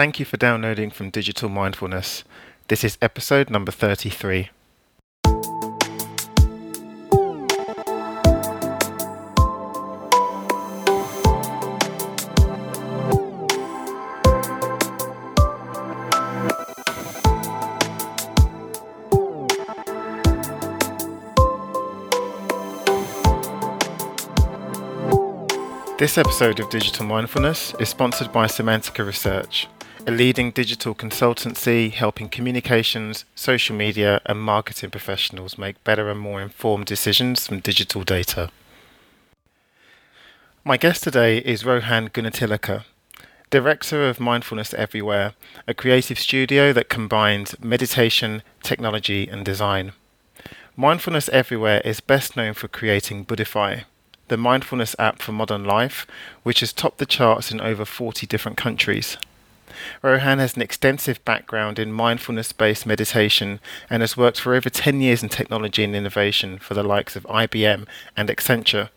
Thank you for downloading from Digital Mindfulness. This is episode number 33. This episode of Digital Mindfulness is sponsored by Semantica Research, a leading digital consultancy helping communications, social media, and marketing professionals make better and more informed decisions from digital data. My guest today is Rohan Gunatillake, Director of Mindfulness Everywhere, a creative studio that combines meditation, technology, and design. Mindfulness Everywhere is best known for creating Buddhify, the mindfulness app for modern life, which has topped the charts in over 40 different countries. Rohan has an extensive background in mindfulness based meditation and has worked for over 10 years in technology and innovation for the likes of IBM and Accenture.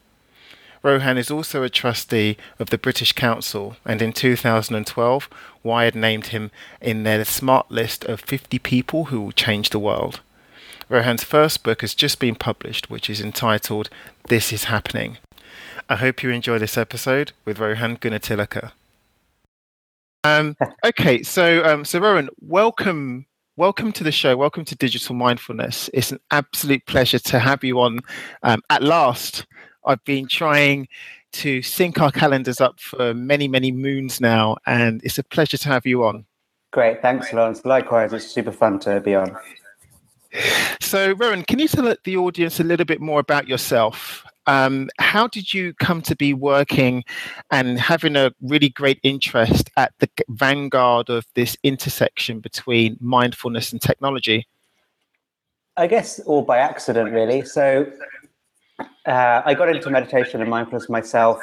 Rohan is also a trustee of the British Council, and in 2012, Wired named him in their smart list of 50 people who will change the world. Rohan's first book has just been published, which is entitled This Is Happening. I hope you enjoy this episode with Rohan Gunatillake. Um, okay, so um, so Rohan, welcome, welcome to the show. Welcome to Digital Mindfulness. It's an absolute pleasure to have you on. Um, at last, I've been trying to sync our calendars up for many, many moons now, and it's a pleasure to have you on. Great, thanks, Lawrence. Likewise, it's super fun to be on. So, Rohan, can you tell the audience a little bit more about yourself? Um, how did you come to be working and having a really great interest at the vanguard of this intersection between mindfulness and technology? I guess all by accident, really. So, uh, I got into meditation and mindfulness myself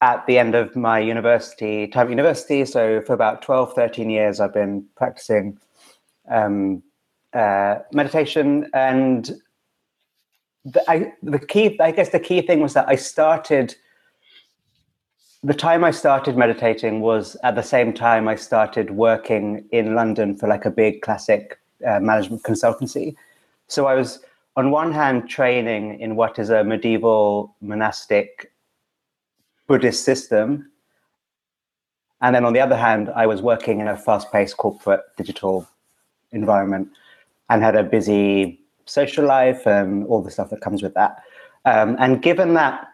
at the end of my university time at university. So, for about 12, 13 years, I've been practicing um, uh, meditation and the, I, the key i guess the key thing was that i started the time i started meditating was at the same time i started working in london for like a big classic uh, management consultancy. So i was on one hand training in what is a medieval monastic buddhist system and then on the other hand i was working in a fast-paced corporate digital environment and had a busy social life and all the stuff that comes with that. Um, and given that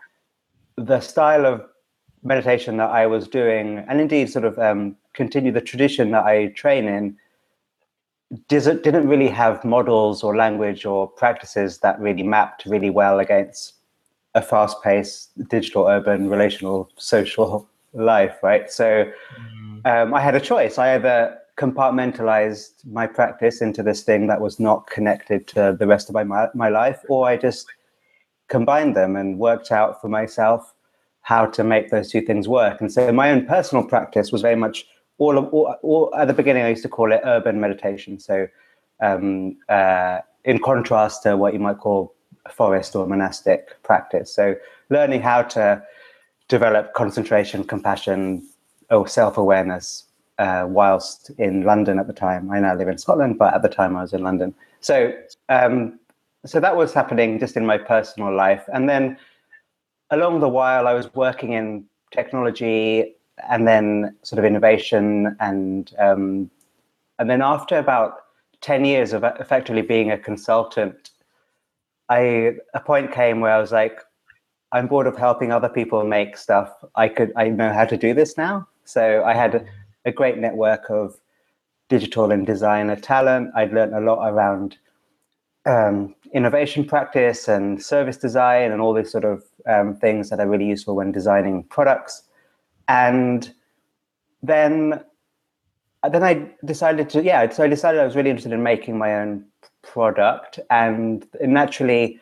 the style of meditation that I was doing, and indeed sort of um, continue the tradition that I train in, didn't really have models or language or practices that really mapped really well against a fast-paced digital urban relational social life right so mm. um, i had a choice i either compartmentalized my practice into this thing that was not connected to the rest of my, my life, or I just combined them and worked out for myself how to make those two things work. And so my own personal practice was very much all of all, all at the beginning. I used to call it urban meditation. So um, uh, in contrast to what you might call forest or monastic practice. So learning how to develop concentration, compassion, or self-awareness uh, whilst in London at the time. I now live in Scotland, but at the time I was in London. So, um, so that was happening just in my personal life, and then along the while I was working in technology and then sort of innovation and um, and then after about 10 years of effectively being a consultant i a point came where i was like i'm bored of helping other people make stuff i could i know how to do this now so i had a great network of digital and designer talent. I'd learned a lot around um, innovation practice and service design and all these sort of um, things that are really useful when designing products. And then, then I decided to, yeah, so I decided I was really interested in making my own product, and it naturally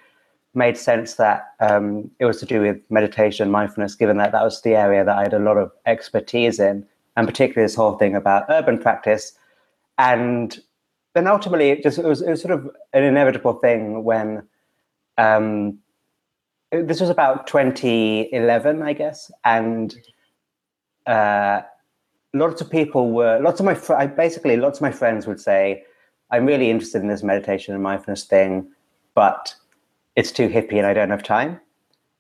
made sense that um, it was to do with meditation, mindfulness, given that that was the area that I had a lot of expertise in and particularly this whole thing about urban practice. And then ultimately, it just it was, it was sort of an inevitable thing when um, it, this was about 2011, I guess, and uh, lots of people were, lots of my, fr- I, basically, lots of my friends would say, I'm really interested in this meditation and mindfulness thing, but it's too hippie and I don't have time.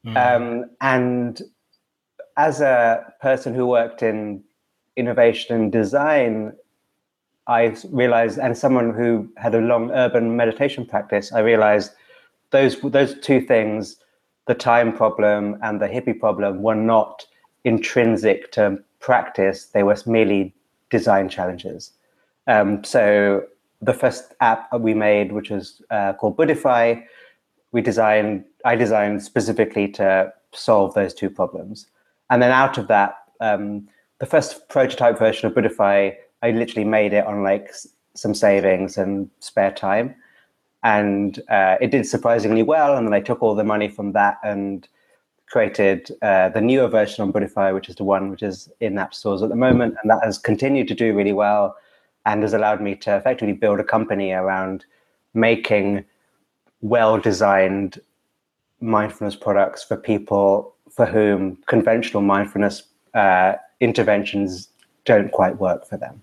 Mm. Um, and as a person who worked in innovation and design, I realized, and someone who had a long urban meditation practice, I realized those those two things, the time problem and the hippie problem, were not intrinsic to practice. They were merely design challenges. Um, so the first app we made, which was uh, called Buddhify, we designed. I designed specifically to solve those two problems, and then out of that, um, the first prototype version of Buddhify I literally made it on like some savings and spare time, and uh, it did surprisingly well. And then I took all the money from that and created uh, the newer version on Buddhify, which is the one which is in app stores at the moment, and that has continued to do really well, and has allowed me to effectively build a company around making well-designed mindfulness products for people for whom conventional mindfulness uh, interventions don't quite work for them.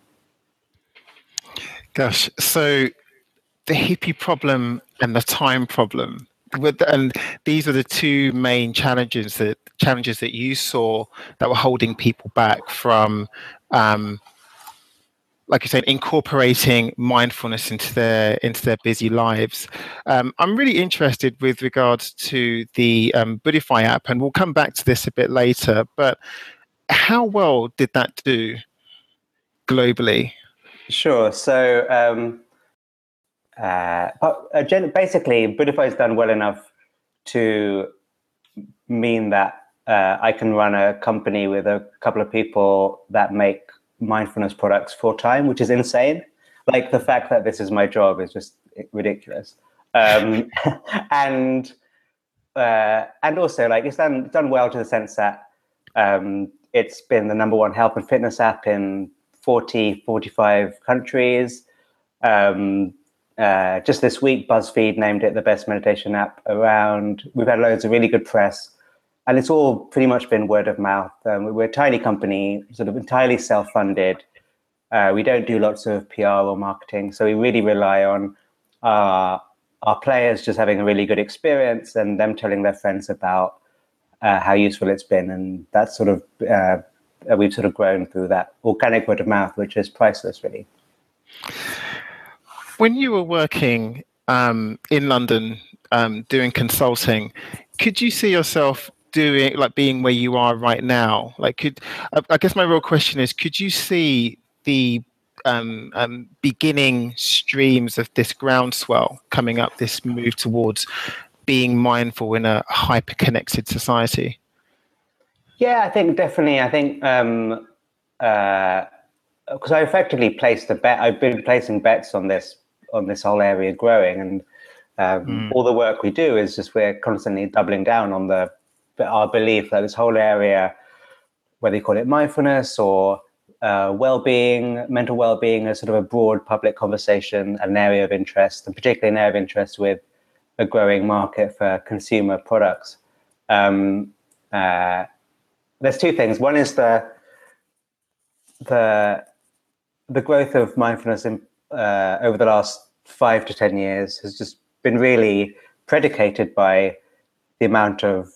Gosh, so the hippie problem and the time problem, and these are the two main challenges that challenges that you saw that were holding people back from, um, like you said, incorporating mindfulness into their into their busy lives. Um, I'm really interested with regards to the um, app, and we'll come back to this a bit later. But how well did that do globally? Sure. So, um, uh, uh, basically, Buddhify has done well enough to mean that uh, I can run a company with a couple of people that make mindfulness products full time, which is insane. Like the fact that this is my job is just ridiculous. Um, and uh, and also like it's done done well to the sense that um, it's been the number one health and fitness app in 40, 45 countries. Um, uh, just this week, BuzzFeed named it the best meditation app around. We've had loads of really good press, and it's all pretty much been word of mouth. Um, we're a tiny company, sort of entirely self funded. Uh, we don't do lots of PR or marketing, so we really rely on our, our players just having a really good experience and them telling their friends about uh, how useful it's been. And that's sort of uh, uh, we've sort of grown through that organic word of mouth, which is priceless, really. When you were working um, in London um, doing consulting, could you see yourself doing like being where you are right now? Like, could I guess my real question is, could you see the um, um, beginning streams of this groundswell coming up, this move towards being mindful in a hyper connected society? Yeah, I think definitely. I think because um, uh, I effectively placed a bet. I've been placing bets on this on this whole area growing, and um, mm. all the work we do is just we're constantly doubling down on the our belief that this whole area, whether you call it mindfulness or uh, well-being, mental well-being, is sort of a broad public conversation, an area of interest, and particularly an area of interest with a growing market for consumer products. Um, uh, there's two things. One is the the the growth of mindfulness in, uh, over the last five to ten years has just been really predicated by the amount of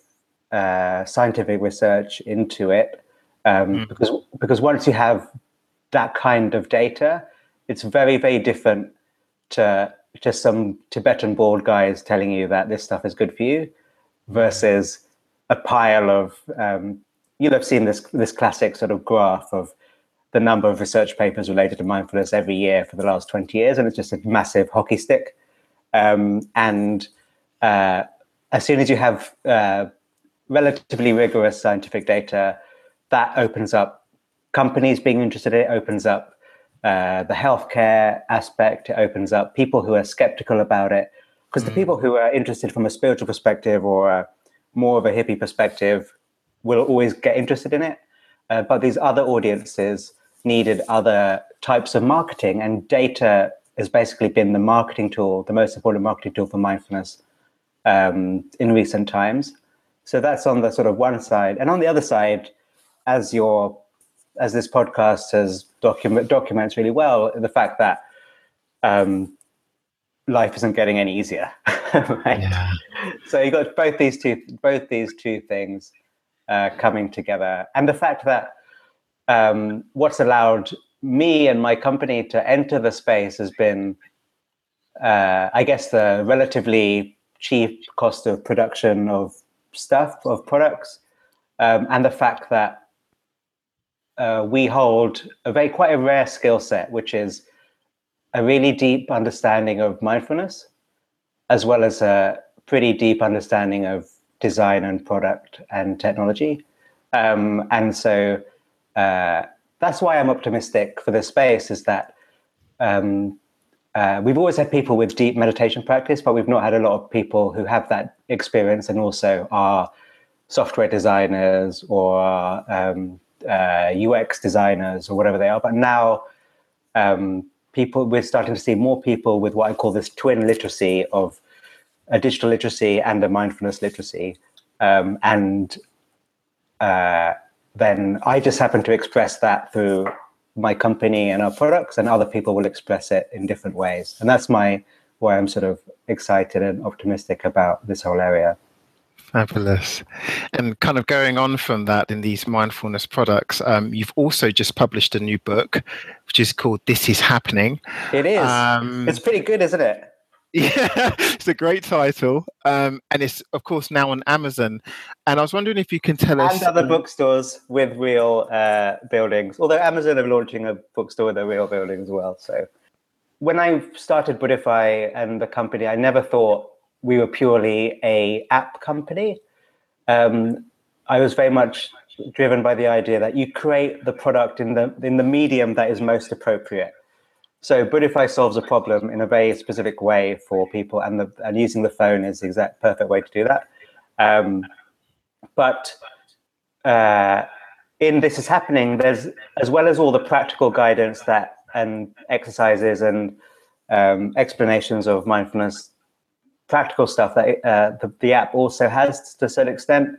uh, scientific research into it. Um, mm. Because because once you have that kind of data, it's very very different to just some Tibetan bald guys telling you that this stuff is good for you, versus a pile of um, you'll have seen this this classic sort of graph of the number of research papers related to mindfulness every year for the last 20 years, and it's just a massive hockey stick. Um, and uh, as soon as you have uh, relatively rigorous scientific data, that opens up companies being interested in it, opens up uh, the healthcare aspect, it opens up people who are skeptical about it. Because mm. the people who are interested from a spiritual perspective or a, more of a hippie perspective will always get interested in it. Uh, but these other audiences needed other types of marketing, and data has basically been the marketing tool, the most important marketing tool for mindfulness um, in recent times. So that's on the sort of one side, and on the other side, as your as this podcast has document documents really well, the fact that um, life isn't getting any easier. right? Yeah. So you got both these two both these two things uh, coming together, and the fact that um, what's allowed me and my company to enter the space has been, uh, I guess, the relatively cheap cost of production of stuff of products, um, and the fact that uh, we hold a very quite a rare skill set, which is a really deep understanding of mindfulness, as well as a pretty deep understanding of design and product and technology. Um, and so uh, that's why I'm optimistic for this space is that um, uh, we've always had people with deep meditation practice, but we've not had a lot of people who have that experience and also are software designers or um, uh, UX designers or whatever they are. But now um, people, we're starting to see more people with what I call this twin literacy of a digital literacy and a mindfulness literacy. Um, and uh, then I just happen to express that through my company and our products, and other people will express it in different ways. And that's my why I'm sort of excited and optimistic about this whole area. Fabulous. And kind of going on from that in these mindfulness products, um, you've also just published a new book, which is called This Is Happening. It is. Um, it's pretty good, isn't it? Yeah, it's a great title, um, and it's of course now on Amazon. And I was wondering if you can tell us and other bookstores with real uh, buildings. Although Amazon are launching a bookstore with a real building as well. So when I started Buddhify and the company, I never thought we were purely a app company. Um, I was very much driven by the idea that you create the product in the in the medium that is most appropriate. So Buddhify solves a problem in a very specific way for people, and the and using the phone is the exact perfect way to do that. Um, but uh, in this is happening, there's as well as all the practical guidance that and exercises and um, explanations of mindfulness, practical stuff that uh, the, the, app also has to a certain extent.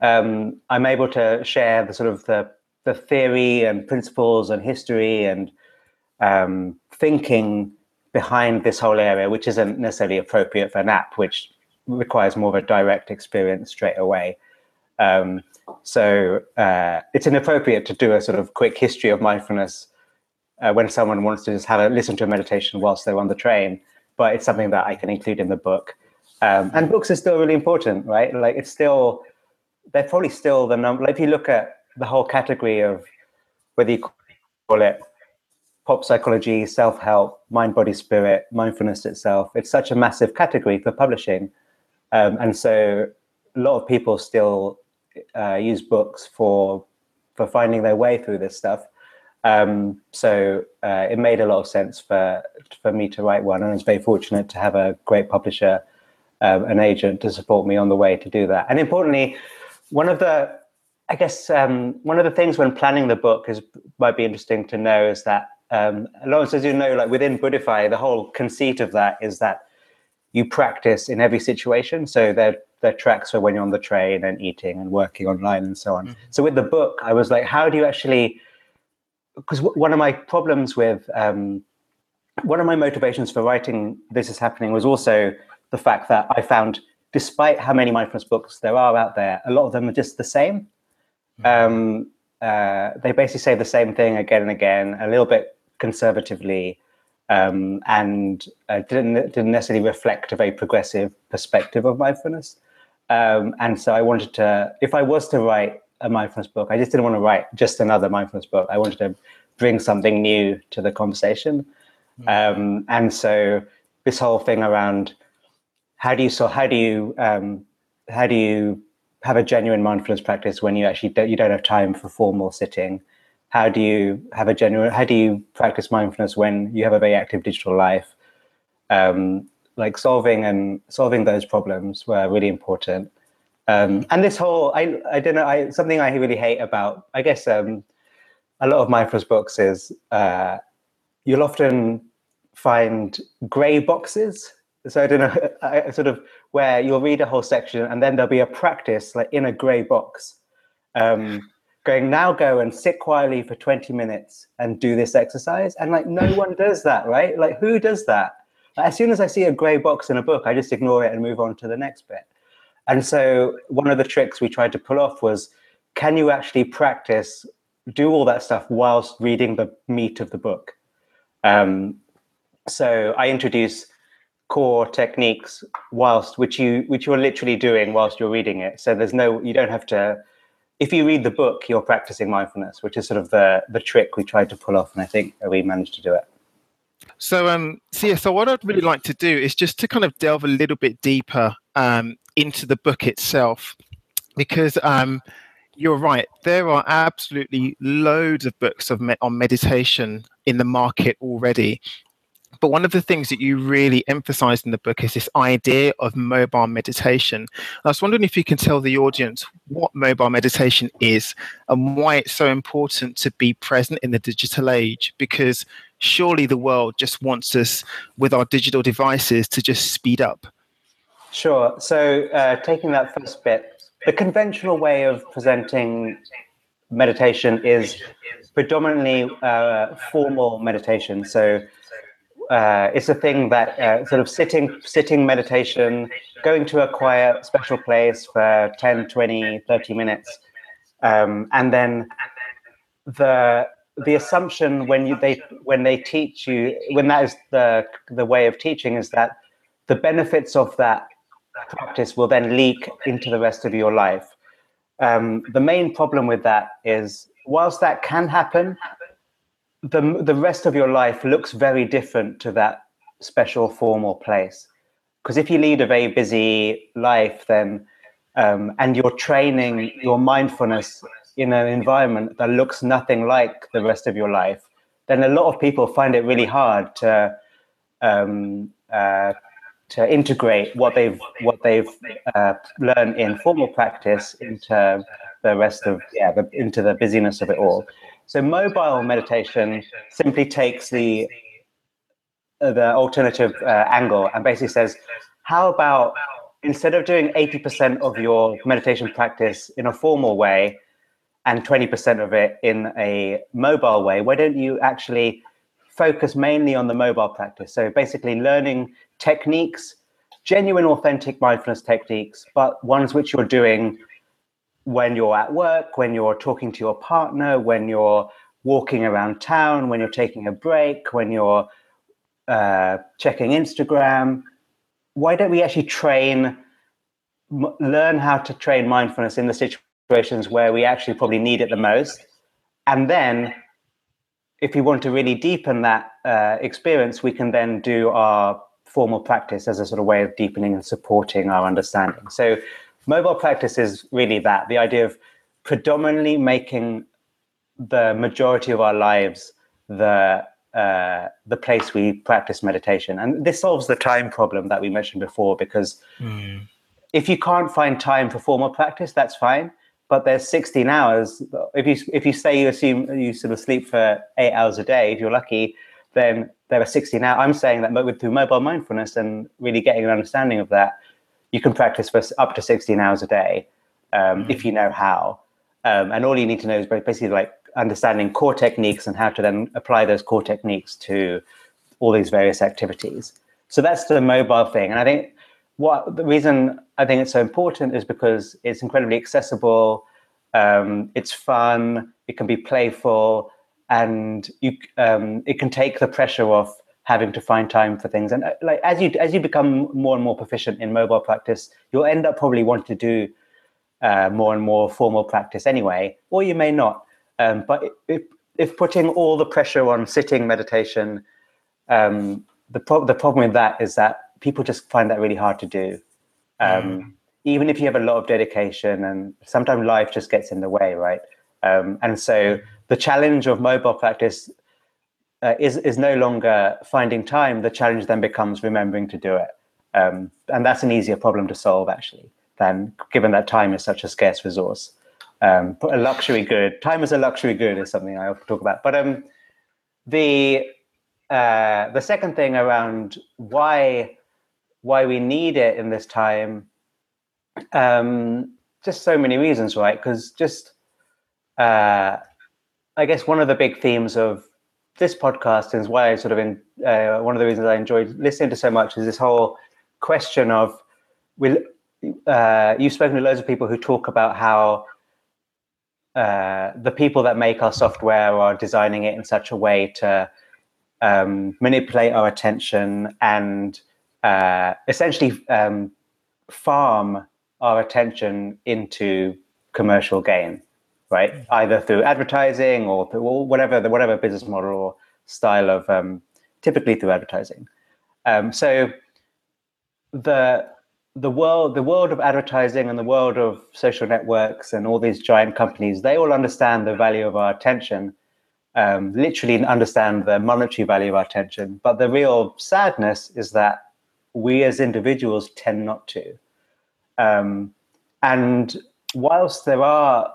Um, I'm able to share the sort of the the theory and principles and history and um, thinking behind this whole area, which isn't necessarily appropriate for an app, which requires more of a direct experience straight away. Um, so uh, it's inappropriate to do a sort of quick history of mindfulness uh, when someone wants to just have a listen to a meditation whilst they're on the train. But it's something that I can include in the book. Um, and books are still really important, right? Like it's still, they're probably still the number. Like if you look at the whole category of whether you call it pop psychology, self help, mind, body, spirit, mindfulness itself. It's such a massive category for publishing. Um, and so a lot of people still uh, use books for for finding their way through this stuff. Um, so uh, it made a lot of sense for for me to write one, and I was very fortunate to have a great publisher, um, an agent to support me on the way to do that. And importantly, one of the I guess um, one of the things when planning the book is might be interesting to know is that um, Lawrence, as you know, like within Buddhify, the whole conceit of that is that you practice in every situation. So there, there are tracks for when you're on the train and eating and working online and so on. Mm-hmm. So with the book, I was like, how do you actually? Because w- one of my problems with um, one of my motivations for writing this is happening was also the fact that I found, despite how many mindfulness books there are out there, a lot of them are just the same. Mm-hmm. Um, uh, they basically say the same thing again and again, a little bit conservatively um, and uh, didn't, didn't necessarily reflect a very progressive perspective of mindfulness. Um, and so I wanted to, if I was to write a mindfulness book, I just didn't want to write just another mindfulness book. I wanted to bring something new to the conversation. Mm-hmm. Um, and so this whole thing around how do you so how do you um, how do you have a genuine mindfulness practice when you actually don't, you don't have time for formal sitting how do you have a genuine how do you practice mindfulness when you have a very active digital life um, like solving and solving those problems were really important um, and this whole i i don't know i something i really hate about i guess um, a lot of mindfulness books is uh, you'll often find gray boxes. So i don't know I, sort of where you'll read a whole section and then there'll be a practice like in a gray box. Um, going now go and sit quietly for 20 minutes and do this exercise. And like no one does that right? Like who does that? As soon as i see a gray box in a book i just ignore it and move on to the next bit and so one of the tricks we tried to pull off was can you actually practice do all that stuff whilst reading the meat of the book? Um, so i introduce core techniques whilst which you which you're literally doing whilst you're reading it. So there's no you don't have to if you read the book you're practicing mindfulness which is sort of the the trick we tried to pull off and i think we managed to do it. So um so yeah so what i'd really like to do is just to kind of delve a little bit deeper um into the book itself because um you're right there are absolutely loads of books of me- on meditation in the market already but one of the things that you really emphasized in the book is this idea of mobile meditation. I was wondering if you can tell the audience what mobile meditation is and why it's so important to be present in the digital age, because surely the world just wants us with our digital devices to just speed up. Sure. So, uh, taking that first bit, the conventional way of presenting meditation is predominantly uh, formal meditation. So, uh, it's a thing that uh, sort of sitting sitting meditation going to a quiet special place for 10 20 30 minutes um, and then the the assumption when you they when they teach you when that is the the way of teaching is that the benefits of that practice will then leak into the rest of your life um, the main problem with that is whilst that can happen the the rest of your life looks very different to that special formal place. Because if you lead a very busy life, then um, and you're training your mindfulness in an environment that looks nothing like the rest of your life, then a lot of people find it really hard to um, uh, to integrate what they've what they've uh, learned in formal practice into the rest of yeah the, into the busyness of it all. So mobile meditation simply takes the uh, the alternative uh, angle and basically says, how about instead of doing 80% of your meditation practice in a formal way and 20% of it in a mobile way, why don't you actually focus mainly on the mobile practice? So basically learning techniques, genuine, authentic mindfulness techniques, but ones which you're doing when you're at work, when you're talking to your partner, when you're walking around town, when you're taking a break, when you're uh, checking Instagram. Why don't we actually train, m- learn how to train mindfulness in the situations where we actually probably need it the most? And then, if we want to really deepen that uh, experience, we can then do our formal practice as a sort of way of deepening and supporting our understanding. So, mobile practice is really that the idea of predominantly making the majority of our lives the uh, the place we practice meditation, and this solves the time problem that we mentioned before. Because mm. if you can't find time for formal practice, that's fine. But there's 16 hours. If you if you say you assume you sort of sleep for eight hours a day, if you're lucky, then there are 16 hours. I'm saying that with through mobile mindfulness and really getting an understanding of that, you can practice for up to 16 hours a day um, mm-hmm. if you know how. Um, and all you need to know is basically like understanding core techniques and how to then apply those core techniques to all these various activities. So that's the mobile thing. And I think what the reason I think it's so important is because it's incredibly accessible, um, it's fun, it can be playful, and you um, it can take the pressure off having to find time for things. And uh, like as you as you become more and more proficient in mobile practice, you'll end up probably wanting to do uh, more and more formal practice anyway, or you may not. Um, but if, if, putting all the pressure on sitting meditation, um, the pro- the problem with that is that people just find that really hard to do. Um, mm. Even if you have a lot of dedication, and sometimes life just gets in the way, right? Um, and so the challenge of mobile practice uh, is is no longer finding time. The challenge then becomes remembering to do it, um, and that's an easier problem to solve actually. Than given that time is such a scarce resource, um, a luxury good. Time is a luxury good is something I often talk about. But um, the uh, the second thing around why why we need it in this time, um, just so many reasons, right? Because just uh, I guess one of the big themes of this podcast is why I sort of in uh, one of the reasons I enjoyed listening to so much is this whole question of will uh, you've spoken to loads of people who talk about how uh, the people that make our software are designing it in such a way to um, manipulate our attention and uh, essentially um, farm our attention into commercial gain, right? Either through advertising or through whatever the whatever business model or style of um, typically through advertising. Um, so the the world the world of advertising and the world of social networks and all these giant companies they all understand the value of our attention um, literally understand the monetary value of our attention but the real sadness is that we as individuals tend not to um, and whilst there are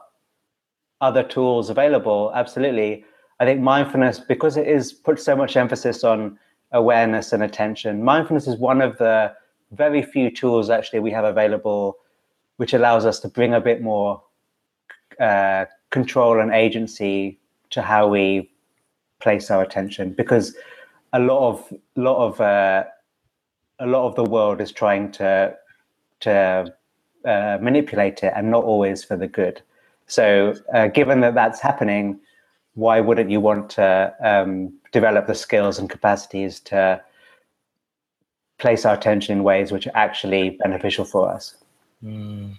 other tools available absolutely i think mindfulness because it is put so much emphasis on awareness and attention mindfulness is one of the very few tools actually we have available, which allows us to bring a bit more uh, control and agency to how we place our attention. Because a lot of lot of uh, a lot of the world is trying to to uh, manipulate it, and not always for the good. So, uh, given that that's happening, why wouldn't you want to um, develop the skills and capacities to place our attention in ways which are actually beneficial for us. Mm.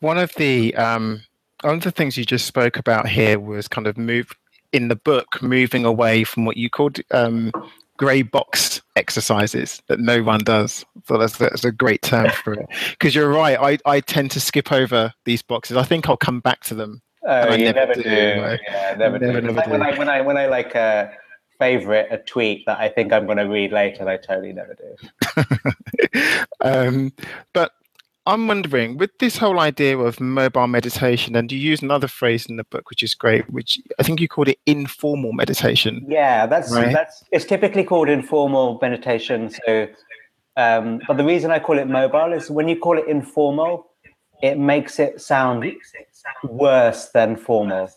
One of the um, one of the things you just spoke about here was kind of move in the book, moving away from what you called um, grey box exercises that no one does. So that's, that's a great term for it. Because you're right, I, I tend to skip over these boxes. I think I'll come back to them. Oh, you never, never do. do. Yeah, never, never, do. Never like do. When I when I when I like uh, favorite a tweet that I think I'm going to read later, I totally never do. um, but I'm wondering, with this whole idea of mobile meditation, and you use another phrase in the book, which is great, which I think you called it informal meditation. Yeah, that's right? that's it's typically called informal meditation. So, um, but the reason I call it mobile is when you call it informal, it makes it sound worse than formal.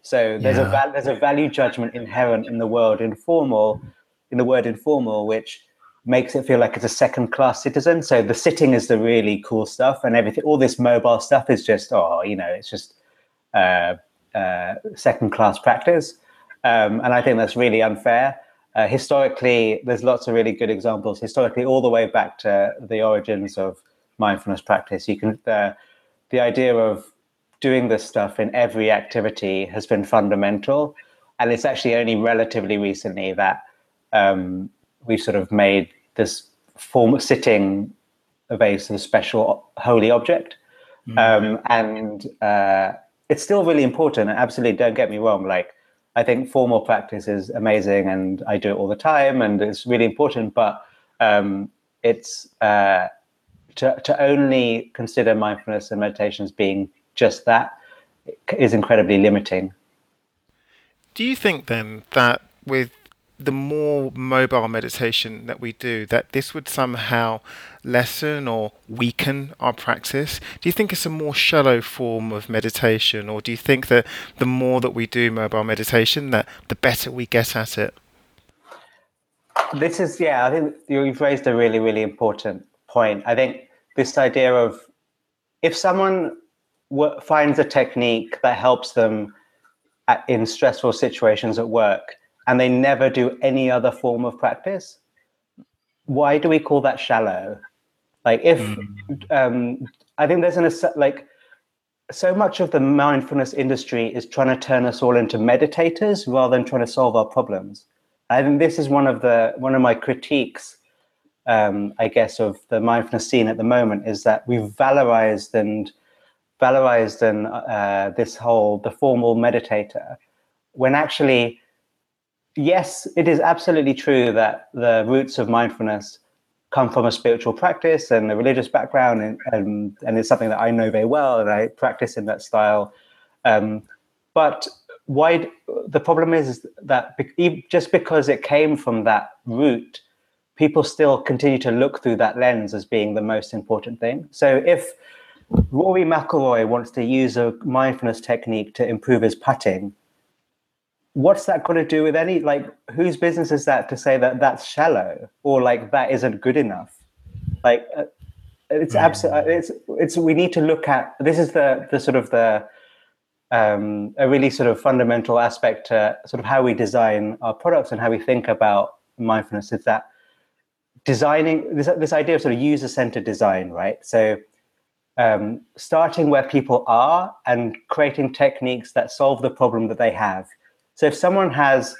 So there's yeah. a there's a value judgment inherent in the word informal, in the word informal, which makes it feel like it's a second class citizen. So the sitting is the really cool stuff, and everything. All this mobile stuff is just oh, you know, it's just uh, uh, second class practice, um, and I think that's really unfair. Uh, historically, there's lots of really good examples. Historically, all the way back to the origins of mindfulness practice, you can the the idea of doing this stuff in every activity has been fundamental. And it's actually only relatively recently that um, we've sort of made this form sitting a very sort of special holy object. Mm-hmm. Um, and uh, it's still really important. And absolutely, don't get me wrong. Like, I think formal practice is amazing and I do it all the time and it's really important. But um, it's uh, to, to only consider mindfulness and meditation as being just that is incredibly limiting. Do you think then that with the more mobile meditation that we do, that this would somehow lessen or weaken our practice? Do you think it's a more shallow form of meditation, or do you think that the more that we do mobile meditation, that the better we get at it? This is, yeah, I think you've raised a really, really important point. I think this idea of if someone finds a technique that helps them in stressful situations at work and they never do any other form of practice why do we call that shallow like if mm. um, i think there's an like so much of the mindfulness industry is trying to turn us all into meditators rather than trying to solve our problems i think this is one of the one of my critiques um, i guess of the mindfulness scene at the moment is that we've valorized and valorized and uh, this whole the formal meditator when actually yes it is absolutely true that the roots of mindfulness come from a spiritual practice and a religious background and, and, and it's something that i know very well and i practice in that style um, but why the problem is that just because it came from that root people still continue to look through that lens as being the most important thing so if Rory McIlroy wants to use a mindfulness technique to improve his putting. What's that got to do with any like whose business is that to say that that's shallow or like that isn't good enough? Like uh, it's mm. absolutely it's it's we need to look at this is the the sort of the um, a really sort of fundamental aspect to sort of how we design our products and how we think about mindfulness is that designing this this idea of sort of user centered design, right? So um, starting where people are and creating techniques that solve the problem that they have. So if someone has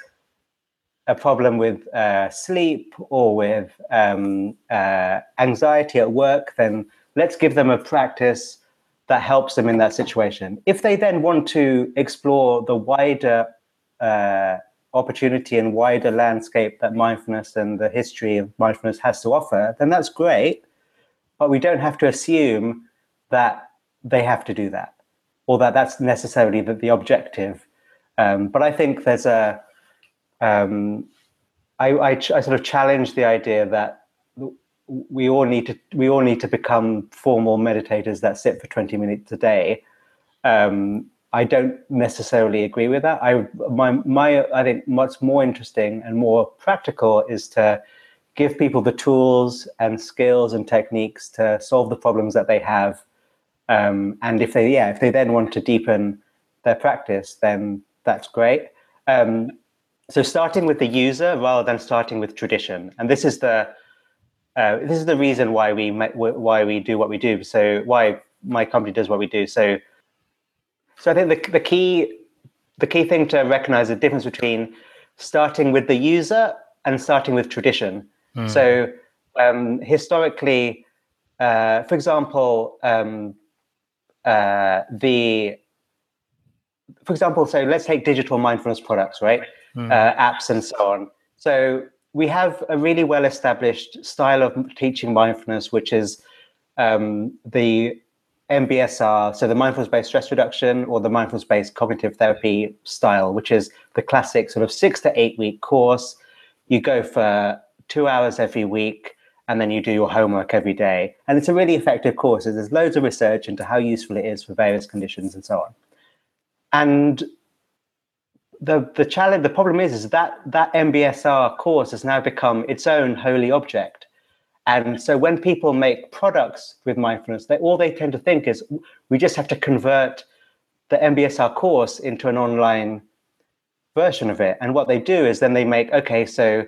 a problem with uh, sleep or with um, uh, anxiety at work, then let's give them a practice that helps them in that situation. If they then want to explore the wider uh, opportunity and wider landscape that mindfulness and the history of mindfulness has to offer, then that's great. But we don't have to assume that they have to do that or that that's necessarily the, the objective. Um, but I think there's a um, I, I, I, sort of challenge the idea that we all need to we all need to become formal meditators that sit for 20 minutes a day. Um, I don't necessarily agree with that. I my my I think what's more interesting and more practical is to give people the tools and skills and techniques to solve the problems that they have. Um, and if they yeah if they then want to deepen their practice, then that's great. Um, so starting with the user rather than starting with tradition, and this is the uh, this is the reason why we why we do what we do. So why my company does what we do. So so I think the the key the key thing to recognize the difference between starting with the user and starting with tradition. Mm. So um, historically, uh, for example, um, uh, the for example, so let's take digital mindfulness products, right? mm. uh, apps and so on. So we have a really well established style of teaching mindfulness, which is um, the MBSR, so the mindfulness based stress reduction or the mindfulness based cognitive therapy style, which is the classic sort of six to eight week course. You go for two hours every week and then you do your homework every day. And it's a really effective course. There's loads of research into how useful it is for various conditions and so on. And the the challenge the problem is is that that mbsr course has now become its own holy object. And so when people make products with mindfulness they all they tend to think is we just have to convert the mbsr course into an online version of it. And what they do is then they make okay so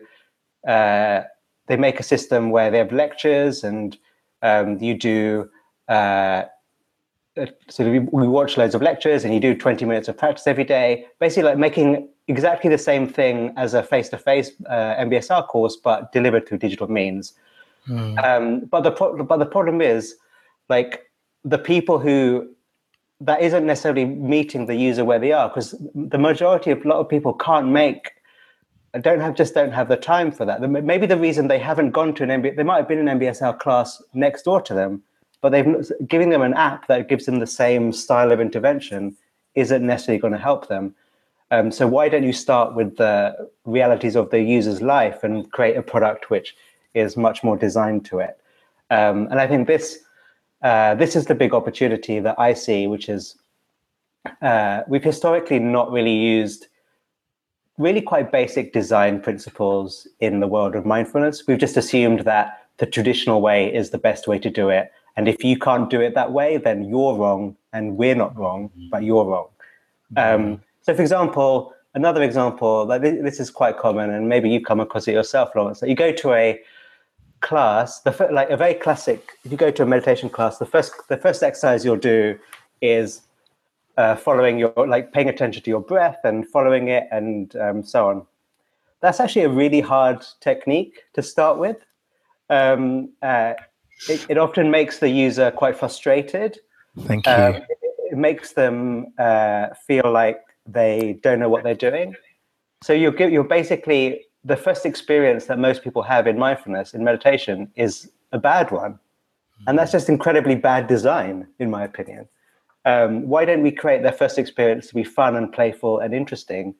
uh, they make a system where they have lectures and um, you do uh, uh, so we, we watch loads of lectures and you do 20 minutes of practice every day basically like making exactly the same thing as a face-to-face uh, mbsr course but delivered through digital means mm. um, but the pro- but the problem is like the people who that isn't necessarily meeting the user where they are because the majority of a lot of people can't make don't have just don't have the time for that maybe the reason they haven't gone to an MBSR, they might have been an mbsr class next door to them but they've giving them an app that gives them the same style of intervention isn't necessarily going to help them. Um, so why don't you start with the realities of the user's life and create a product which is much more designed to it? Um, and I think this uh, this is the big opportunity that I see, which is uh, we've historically not really used really quite basic design principles in the world of mindfulness. We've just assumed that the traditional way is the best way to do it, and if you can't do it that way, then you're wrong and we're not wrong, mm-hmm. but you're wrong. Um, so, for example, another example, like this, this, is quite common, and maybe you come across it yourself, Lawrence. That you go to a class, the like a very classic. If you go to a meditation class, the first the first exercise you'll do is uh, following your like paying attention to your breath and following it, and um, so on. That's actually a really hard technique to start with. Um, uh, it, it often makes the user quite frustrated. Thank you. Um, it, it, makes them uh, feel like they don't know what they're doing. So you're you're basically the first experience that most people have in mindfulness in meditation is a bad one, and that's just incredibly bad design, in my opinion. Um, why don't we create their first experience to be fun and playful and interesting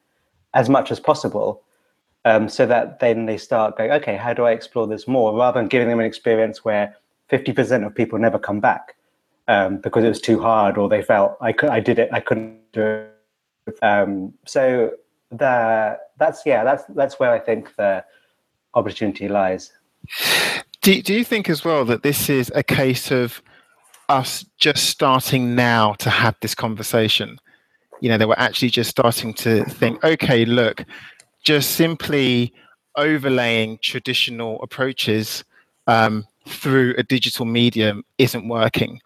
as much as possible? Um, so that then they start going, okay, how do I explore this more? Rather than giving them an experience where 50% of people never come back. um, because it was too hard, or they felt I could I did it I couldn't do it. Um, so the that's yeah that's that's where I think the opportunity lies. Do do you think as well that this is a case of us just starting now to have this conversation? You know, they were actually just starting to think, okay, look, just simply overlaying traditional approaches um, through a digital medium isn't working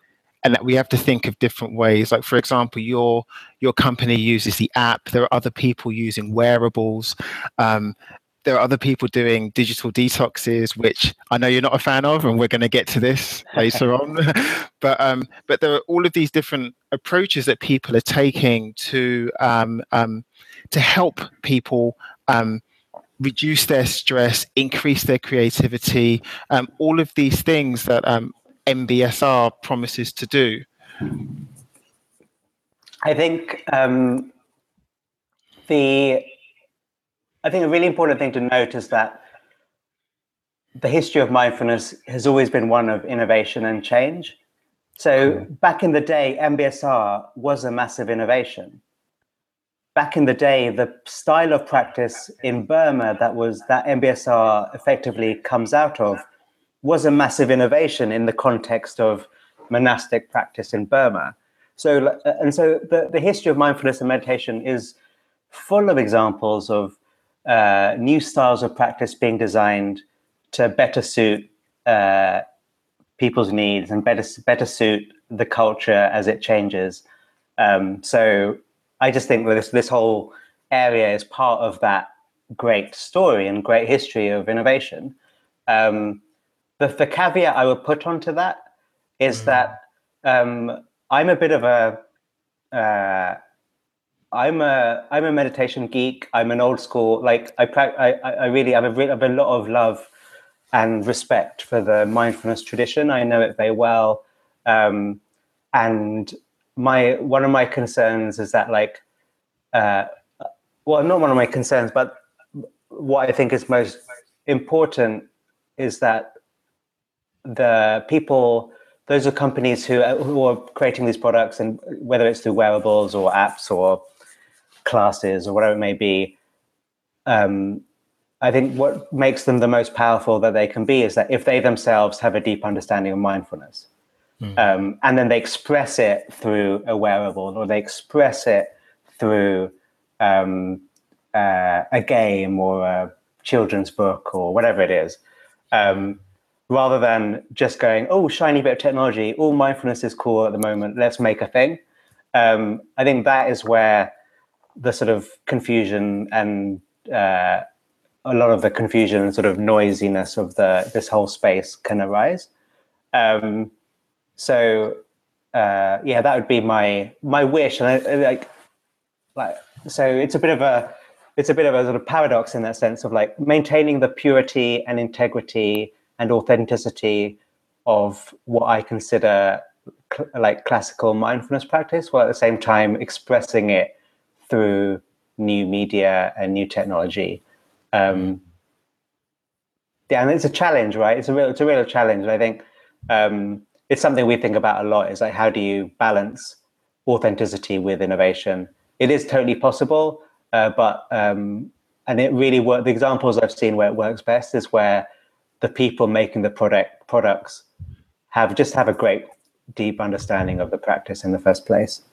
and that we have to think of different ways. Like for example your your company uses the app there are other people using wearables um, there are other people doing digital detoxes which i know you're not a fan of and we're going to get to this later on. But um, but there are all of these different approaches that people are taking to um, um to help people um, reduce their stress, increase their creativity, um, all of these things that um, MBSR promises to do? I think um, the I think a really important thing to note is that the history of mindfulness has always been one of innovation and change. So back in the day, MBSR was a massive innovation back in the day, the style of practice in Burma that was that MBSR effectively comes out of was a massive innovation in the context of monastic practice in Burma. So, uh, and so the, the history of mindfulness and meditation is full of examples of uh, new styles of practice being designed to better suit uh, people's needs and better better suit the culture as it changes. Um, so I just think that this this whole area is part of that great story and great history of innovation. Um, the, the caveat I would put onto that is mm. that um, I'm a bit of a uh, I'm a I'm a meditation geek. I'm an old school like I I I really have a, have a lot of love and respect for the mindfulness tradition. I know it very well, um, and my one of my concerns is that like uh, well not one of my concerns but what i think is most important is that the people those are companies who, who are creating these products and whether it's through wearables or apps or classes or whatever it may be um, i think what makes them the most powerful that they can be is that if they themselves have a deep understanding of mindfulness Mm. Um, and then they express it through a wearable or they express it through um, uh, a game or a children's book or whatever it is. Um, rather than just going, oh, shiny bit of technology, all mindfulness is cool at the moment, let's make a thing. Um, I think that is where the sort of confusion and uh, a lot of the confusion and sort of noisiness of the this whole space can arise. Um, so uh, yeah, that would be my my wish, and I, like like so it's a bit of a it's a bit of a sort of paradox in that sense of like maintaining the purity and integrity and authenticity of what I consider cl- like classical mindfulness practice, while at the same time expressing it through new media and new technology. Um, yeah, and it's a challenge, right? It's a real, it's a real challenge. I think um, it's something we think about a lot. Is like how do you balance authenticity with innovation? It is totally possible uh, but um, and it really work the examples i've seen where it works best is where the people making the product products have just have a great deep understanding of the practice in the first place.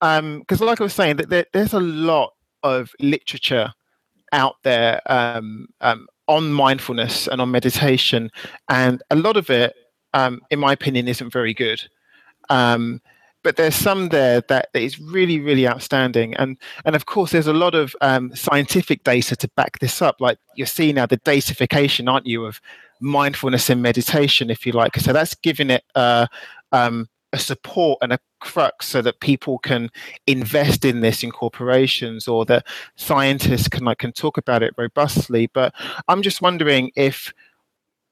Because um, like i was saying that there, there's a lot of literature out there um, um, on mindfulness and on meditation, and a lot of it, um, in my opinion, isn't very good. Um, but there's some there that is really, really outstanding, and and of course, there's a lot of um, scientific data to back this up. Like you're seeing now the datification, aren't you, of mindfulness and meditation, if you like. So that's giving it uh, um, a support and a crux so that people can invest in this in corporations or that scientists can like can talk about it robustly but i'm just wondering if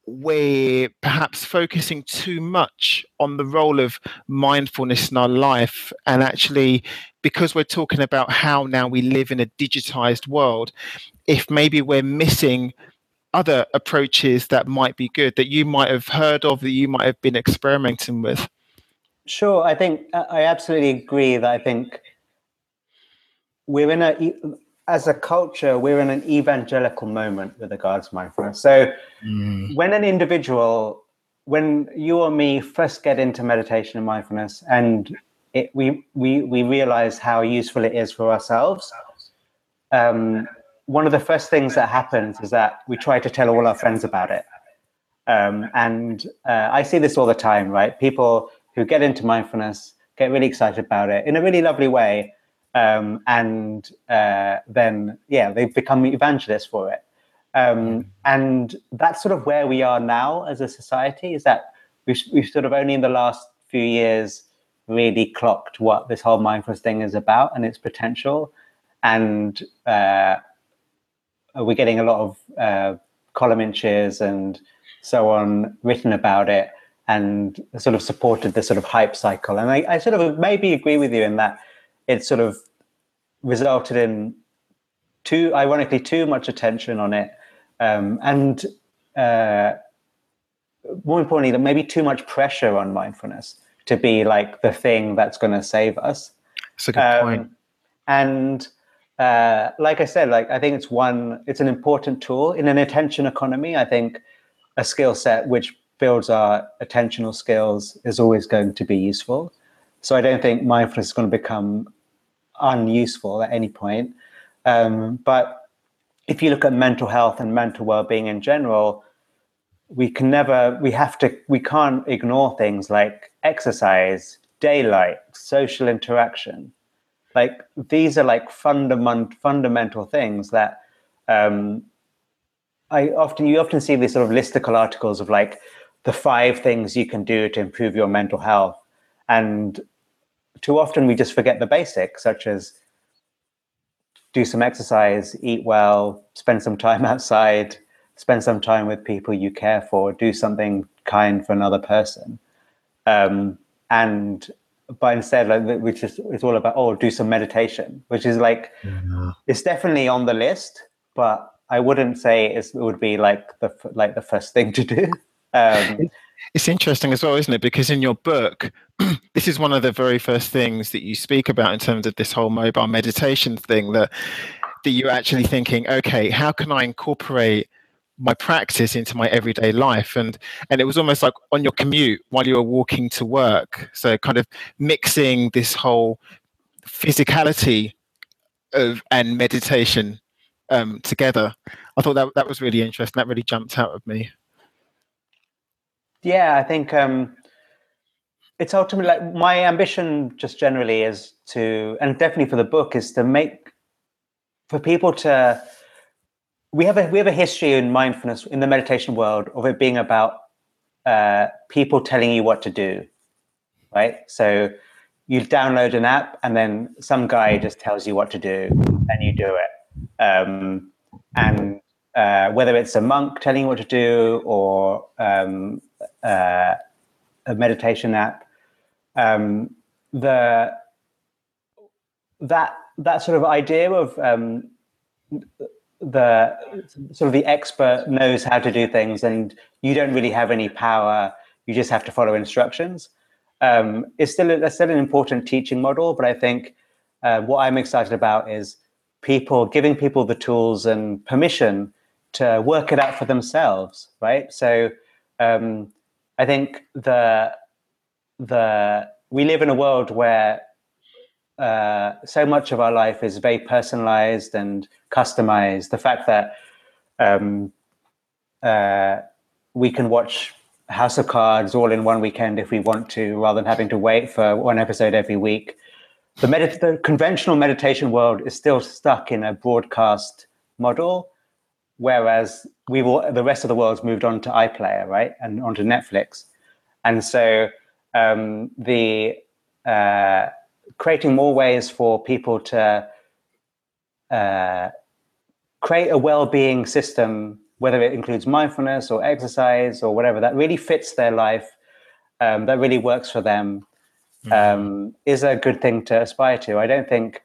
we're perhaps focusing too much on the role of mindfulness in our life and actually because we're talking about how now we live in a digitized world if maybe we're missing other approaches that might be good that you might have heard of that you might have been experimenting with? Sure, I think I absolutely agree that I think we're in a as a culture we're in an evangelical moment with regards to mindfulness. So mm. when an individual, when you or me first get into meditation and mindfulness, and it, we we we realize how useful it is for ourselves. Um, one of the first things that happens is that we try to tell all our friends about it. Um, and uh, I see this all the time, right? People who get into mindfulness get really excited about it in a really lovely way. Um, and uh, then, yeah, they've become evangelists for it. Um, and that's sort of where we are now as a society is that we've, we've sort of only in the last few years really clocked what this whole mindfulness thing is about and its potential. And uh, we're getting a lot of uh, column inches and so on written about it and sort of supported the sort of hype cycle. And I, I sort of maybe agree with you in that it sort of resulted in too, ironically, too much attention on it. Um, and uh, more importantly, that maybe too much pressure on mindfulness to be like the thing that's going to save us. That's a good um, point. And uh, like I said, like I think it's one, it's an important tool in an attention economy. I think a skill set which builds our attentional skills is always going to be useful. So I don't think mindfulness is going to become unuseful at any point. Um, but if you look at mental health and mental well-being in general, we can never, we have to, we can't ignore things like exercise, daylight, social interaction like these are like fundament fundamental things that um, I often you often see these sort of listicle articles of like the five things you can do to improve your mental health, and too often we just forget the basics, such as do some exercise, eat well, spend some time outside, spend some time with people you care for, do something kind for another person, um, and but instead like which is it's all about oh do some meditation which is like yeah. it's definitely on the list but i wouldn't say it would be like the like the first thing to do um, it's interesting as well isn't it? Because in your book this is one of the very first things that you speak about in terms of this whole mobile meditation thing that that you're actually thinking okay how can i incorporate my practice into my everyday life? And and it was almost like on your commute while you were walking to work. So kind of mixing this whole physicality of and meditation um, together. I thought that that was really interesting. That really jumped out of me yeah i think um it's ultimately like my ambition just generally is to and definitely for the book is to make for people to we have a we have a history in mindfulness in the meditation world of it being about uh, people telling you what to do, right? So you download an app and then some guy just tells you what to do and you do it. Um, and uh, whether it's a monk telling you what to do or um, uh, a meditation app, um, the that that sort of idea of um, the sort of the expert knows how to do things and you don't really have any power you just have to follow instructions um, it's still a, still an important teaching model but i think uh, what i'm excited about is people giving people the tools and permission to work it out for themselves right? So um, i think the the we live in a world where uh, so much of our life is very personalized and customized. The fact that um, uh, we can watch House of Cards all in one weekend if we want to, rather than having to wait for one episode every week. The, medit- the conventional meditation world is still stuck in a broadcast model, whereas we will, the rest of the world's moved on to iPlayer, right, and onto Netflix, and so um, the uh, creating more ways for people to uh, create a well-being system, whether it includes mindfulness or exercise or whatever that really fits their life, um, that really works for them, mm-hmm. um, is a good thing to aspire to. I don't think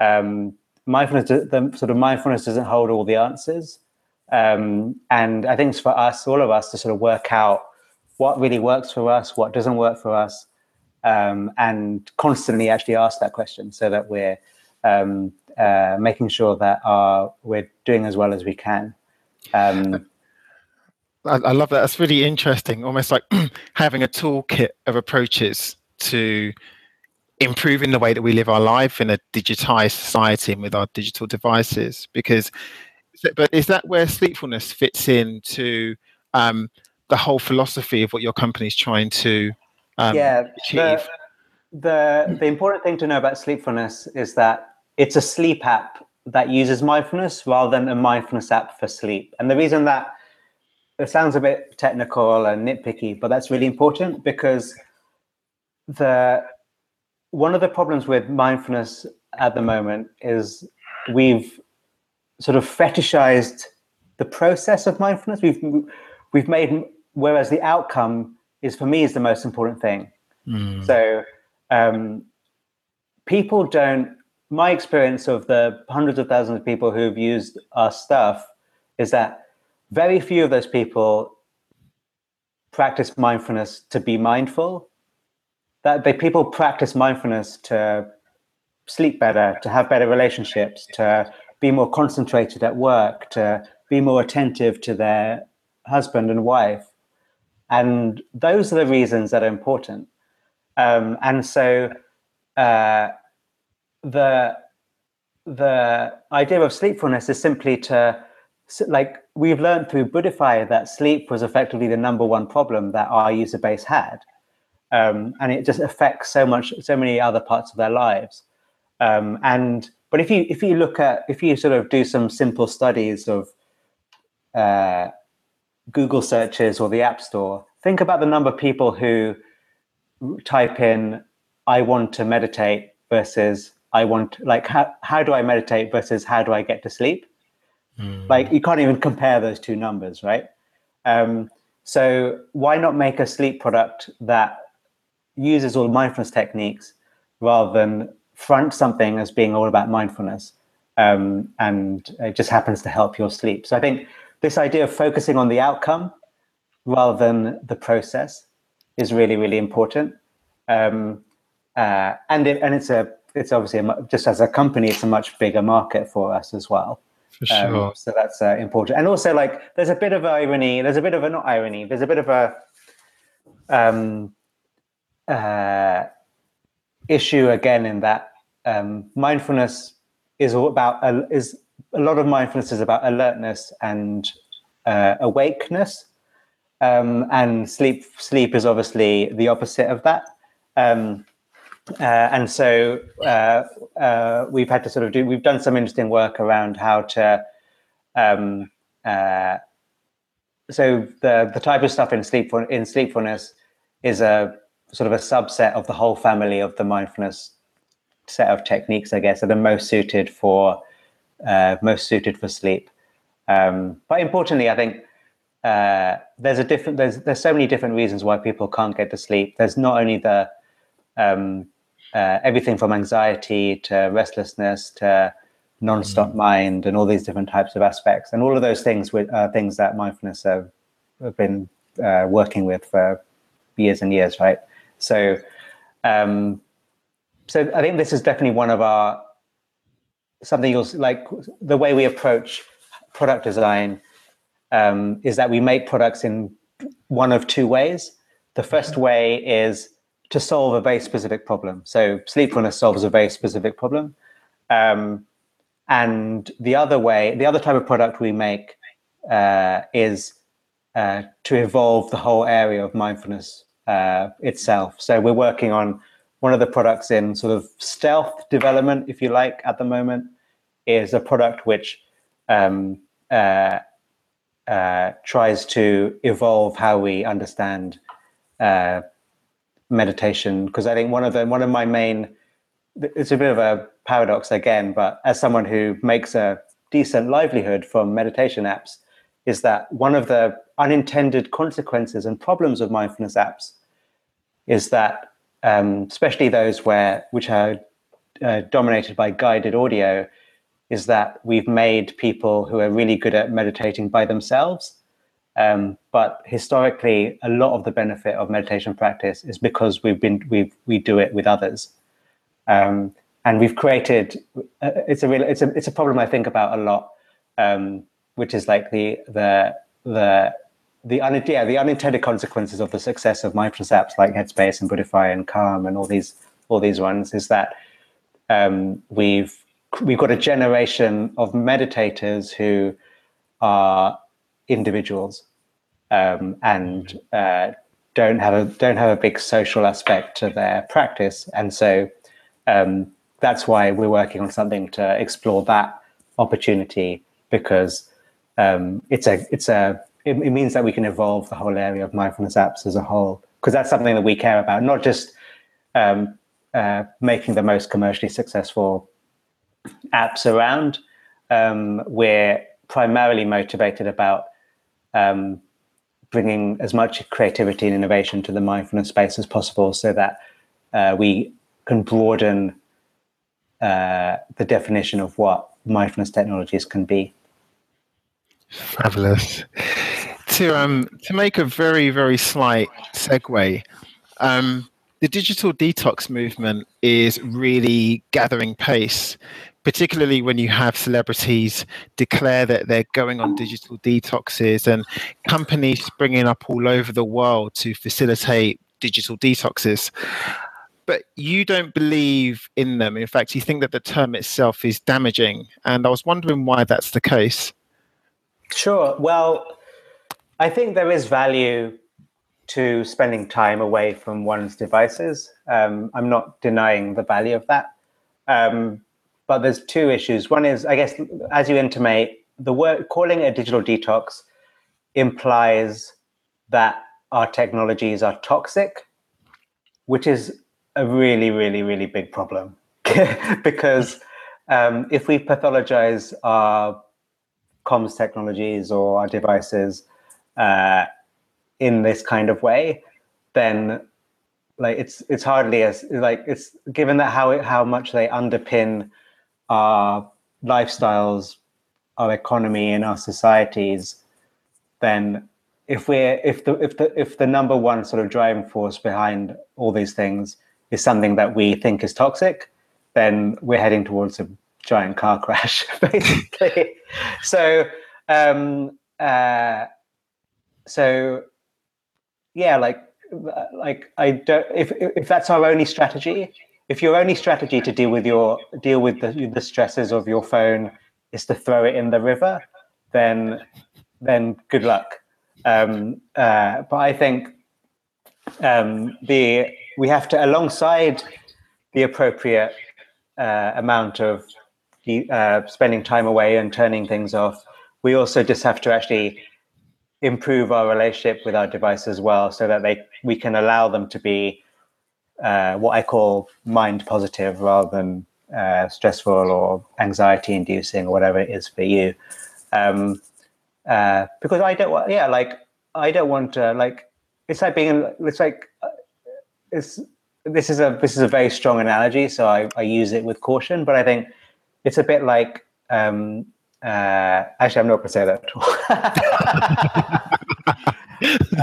um, mindfulness, the sort of mindfulness, doesn't hold all the answers. Um, and I think it's for us, all of us, to sort of work out what really works for us, what doesn't work for us, um, and constantly actually ask that question so that we're um, uh, making sure that our, we're doing as well as we can. Um, I, I, love that. That's really interesting. Almost like having a toolkit of approaches to improving the way that we live our life in a digitized society and with our digital devices. Because, but is that where sleepfulness fits into um, the whole philosophy of what your company is trying to um, yeah, achieve? The, the the important thing to know about sleepfulness is that it's a sleep app that uses mindfulness rather than a mindfulness app for sleep. And the reason that it sounds a bit technical and nitpicky, but that's really important because the one of the problems with mindfulness at the moment is we've sort of fetishized the process of mindfulness. We've we've made whereas the outcome is for me is the most important thing. Mm. So um, people don't. My experience of the hundreds of thousands of people who've used our stuff is that very few of those people practice mindfulness to be mindful that they people practice mindfulness to sleep better, to have better relationships, to be more concentrated at work, to be more attentive to their husband and wife. And those are the reasons that are important. Um, and so uh, the the idea of sleepfulness is simply to like we've learned through Buddhify that sleep was effectively the number one problem that our user base had um, and it just affects so much, so many other parts of their lives. Um, and but if you if you look at if you sort of do some simple studies of uh, Google searches or the App Store, think about the number of people who type in "I want to meditate" versus "I want like how how do I meditate" versus "How do I get to sleep." Mm. Like you can't even compare those two numbers, right? Um, so why not make a sleep product that uses all mindfulness techniques rather than front something as being all about mindfulness um, and it just happens to help your sleep. So i think this idea of focusing on the outcome rather than the process is really really important. Um, uh, and it, and it's a it's obviously a, just as a company it's a much bigger market for us as well. For sure. Um, so that's uh, important. And also like there's a bit of irony there's a bit of a not irony there's a bit of a um, uh, issue again in that um, mindfulness is all about uh, is a lot of mindfulness is about alertness and uh, awakeness, um, and sleep sleep is obviously the opposite of that. Um, uh, and so uh, uh, we've had to sort of do we've done some interesting work around how to um, uh, so the the type of stuff in sleep in sleepfulness is a sort of a subset of the whole family of the mindfulness set of techniques, I guess, that are most suited for uh, most suited for sleep. Um, but importantly, I think uh, there's a different there's there's so many different reasons why people can't get to sleep. There's not only the um, uh, everything from anxiety to restlessness to non-stop mm-hmm. mind and all these different types of aspects, and all of those things are things that mindfulness have, have been uh, working with for years and years, right? So, um, so I think this is definitely one of our something you'll like the way we approach product design um, is that we make products in one of two ways. The first mm-hmm. way is to solve a very specific problem. So sleepfulness solves a very specific problem. Um, and the other way, the other type of product we make uh, is uh, to evolve the whole area of mindfulness uh, itself. So we're working on one of the products in sort of stealth development, if you like, at the moment, is a product which um, uh, uh, tries to evolve how we understand uh, meditation. Because I think one of the one of my main it's a bit of a paradox again, but as someone who makes a decent livelihood from meditation apps, is that one of the unintended consequences and problems of mindfulness apps is that, um, especially those where which are uh, dominated by guided audio, is that we've made people who are really good at meditating by themselves. Um, but historically, a lot of the benefit of meditation practice is because we've been we we do it with others, um, and we've created. Uh, it's a real it's a it's a problem I think about a lot, um, which is like the the the the un- yeah, the unintended consequences of the success of apps like Headspace and Buddhify and Calm and all these all these ones is that um, we've we've got a generation of meditators who are individuals um, and uh, don't have a don't have a big social aspect to their practice, and so um, that's why we're working on something to explore that opportunity because um, it's a it's a it, it, means that we can evolve the whole area of mindfulness apps as a whole because that's something that we care about, not just um, uh, making the most commercially successful apps around. Um, we're primarily motivated about um, bringing as much creativity and innovation to the mindfulness space as possible so that uh, we can broaden uh, the definition of what mindfulness technologies can be. Fabulous. To um to make a very very slight segue, um, the digital detox movement is really gathering pace, particularly when you have celebrities declare that they're going on digital detoxes and companies springing up all over the world to facilitate digital detoxes. But you don't believe in them. In fact, you think that the term itself is damaging. And I was wondering why that's the case. Sure. Well, I think there is value to spending time away from one's devices. Um, I'm not denying the value of that. Um, but there's two issues. One is, I guess, as you intimate, the word calling a digital detox implies that our technologies are toxic, which is a really, really, really big problem. because um, if we pathologize our comms technologies or our devices uh, in this kind of way, then like it's it's hardly as like it's given that how how much they underpin our lifestyles, our economy, and our societies, then if we're if the if the if the number one sort of driving force behind all these things is something that we think is toxic, then we're heading towards a giant car crash, basically. so, um, uh, so yeah, like, like I don't. If if that's our only strategy, if your only strategy to deal with your deal with the the stresses of your phone is to throw it in the river, then then good luck. Um, uh, but I think um, the we have to alongside the appropriate uh, amount of uh, spending time away and turning things off. We also just have to actually improve our relationship with our device as well, so that they we can allow them to be uh, what I call mind positive rather than uh, stressful or anxiety inducing or whatever it is for you. Um, uh, because I don't want, yeah, like I don't want to like it's like being it's like uh, it's this is a this is a very strong analogy, so I, I use it with caution. But I think it's a bit like um, uh, actually, I'm not going to say that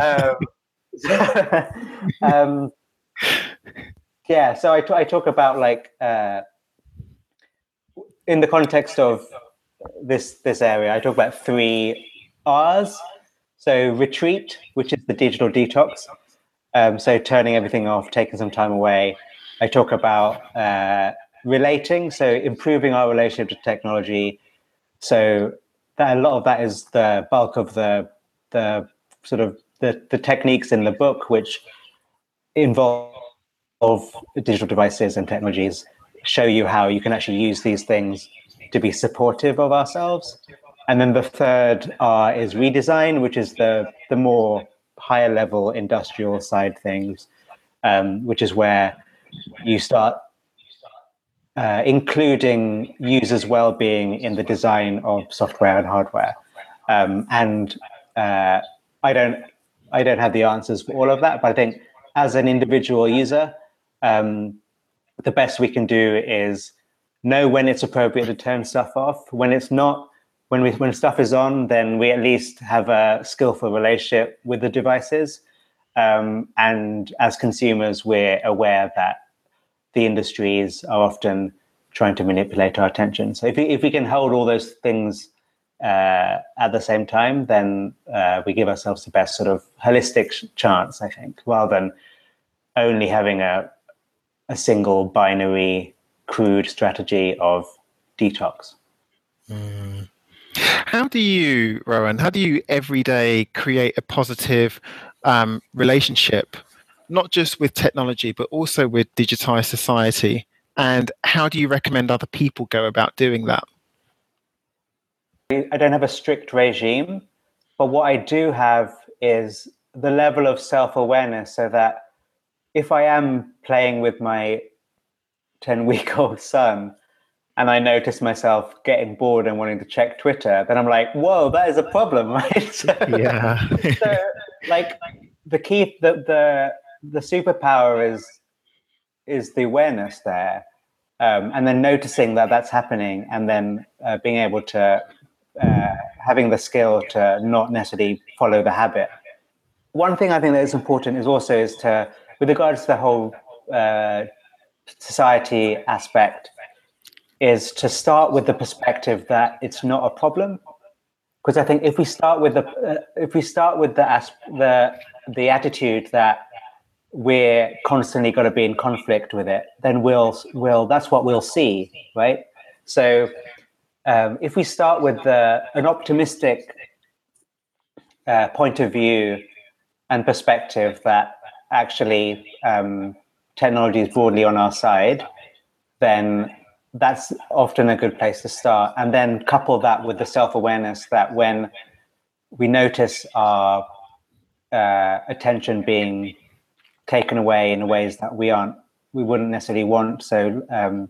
um, um, yeah, so I, t- I talk about like uh, in the context of this this area, I talk about three R's. So retreat, which is the digital detox. Um, so turning everything off, taking some time away. I talk about uh, relating, so improving our relationship to technology. So that a lot of that is the bulk of the the sort of the, the techniques in the book, which involve digital devices and technologies, show you how you can actually use these things to be supportive of ourselves. And then the third R is redesign, which is the the more higher level industrial side things, um, which is where you start uh, including users' well-being in the design of software and hardware. Um, and uh, I don't, I don't have the answers for all of that, but I think as an individual user, um, the best we can do is know when it's appropriate to turn stuff off. When it's not, when we when stuff is on, then we at least have a skillful relationship with the devices. Um, and as consumers, we're aware that the industries are often trying to manipulate our attention. So if we, if we can hold all those things uh, at the same time, then uh, we give ourselves the best sort of holistic chance, I think, rather than only having a a single binary crude strategy of detox. Mm. How do you, Rohan, how do you every day create a positive um, relationship, not just with technology, but also with digitized society? And how do you recommend other people go about doing that? I don't have a strict regime, but what I do have is the level of self awareness so that if I am playing with my 10 week old son and I notice myself getting bored and wanting to check Twitter, then I'm like, whoa, that is a problem, right? So, yeah. so, like the key, the, the, the superpower is, is the awareness there. Um, and then noticing that that's happening and then uh, being able to, uh, having the skill to not necessarily follow the habit. One thing I think that is important is also is to, with regards to the whole uh, society aspect is to start with the perspective that it's not a problem because i think if we start with the uh, if we start with the the the attitude that we're constantly going to be in conflict with it then we'll we'll that's what we'll see right so um, if we start with the, an optimistic uh, point of view and perspective that actually um, technology is broadly on our side, then that's often a good place to start. And then couple that with the self awareness that when we notice our uh, attention being taken away in ways that we aren't, we wouldn't necessarily want. So, um,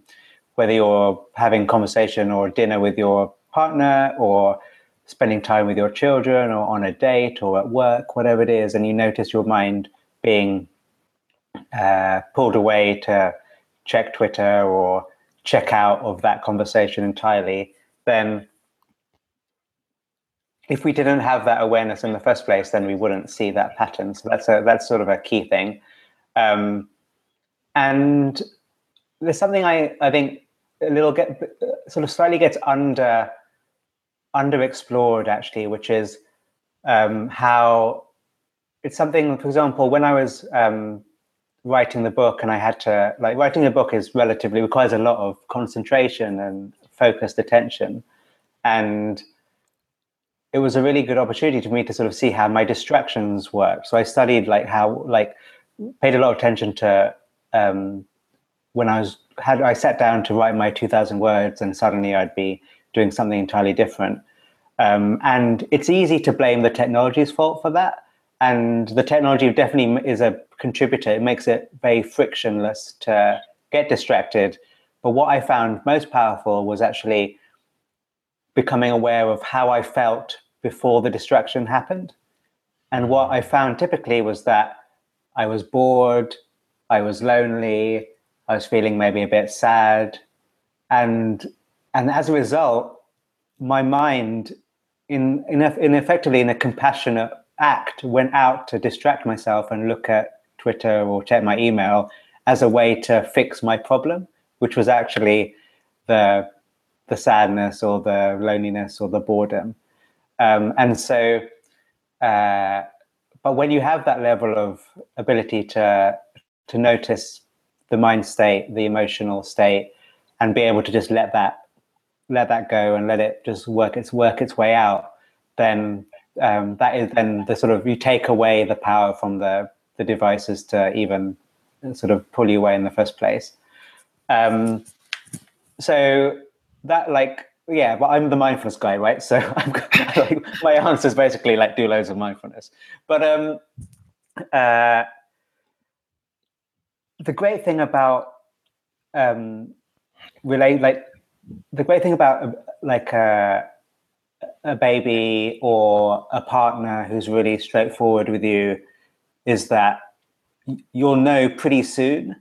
whether you're having conversation or dinner with your partner or spending time with your children or on a date or at work, whatever it is, and you notice your mind being uh, pulled away to check Twitter or check out of that conversation entirely, then if we didn't have that awareness in the first place, then we wouldn't see that pattern. So that's a that's sort of a key thing. Um, and there's something I, I think a little get sort of slightly gets under underexplored actually, which is um, how it's something. For example, when I was um, writing the book and I had to like writing a book is relatively requires a lot of concentration and focused attention. And it was a really good opportunity for me to sort of see how my distractions work. So I studied like how like paid a lot of attention to um, when I was had I sat down to write my 2000 words and suddenly I'd be doing something entirely different. Um, and it's easy to blame the technology's fault for that and the technology definitely is a contributor. It makes it very frictionless to get distracted. But what I found most powerful was actually becoming aware of how I felt before the distraction happened. And what I found typically was that I was bored, I was lonely, I was feeling maybe a bit sad. And and as a result, my mind in in, in effectively in a compassionate act went out to distract myself and look at Twitter or check my email as a way to fix my problem, which was actually the the sadness or the loneliness or the boredom. Um, and so, uh, but when you have that level of ability to to notice the mind state, the emotional state, and be able to just let that let that go and let it just work its work its way out, then um, that is then the sort of you take away the power from the the devices to even sort of pull you away in the first place. Um, so that like yeah, but I'm the mindfulness guy, right? So I'm, like, my answer is basically like do loads of mindfulness. But um, uh, the great thing about um, relate like the great thing about like uh, a baby or a partner who's really straightforward with you is that you'll know pretty soon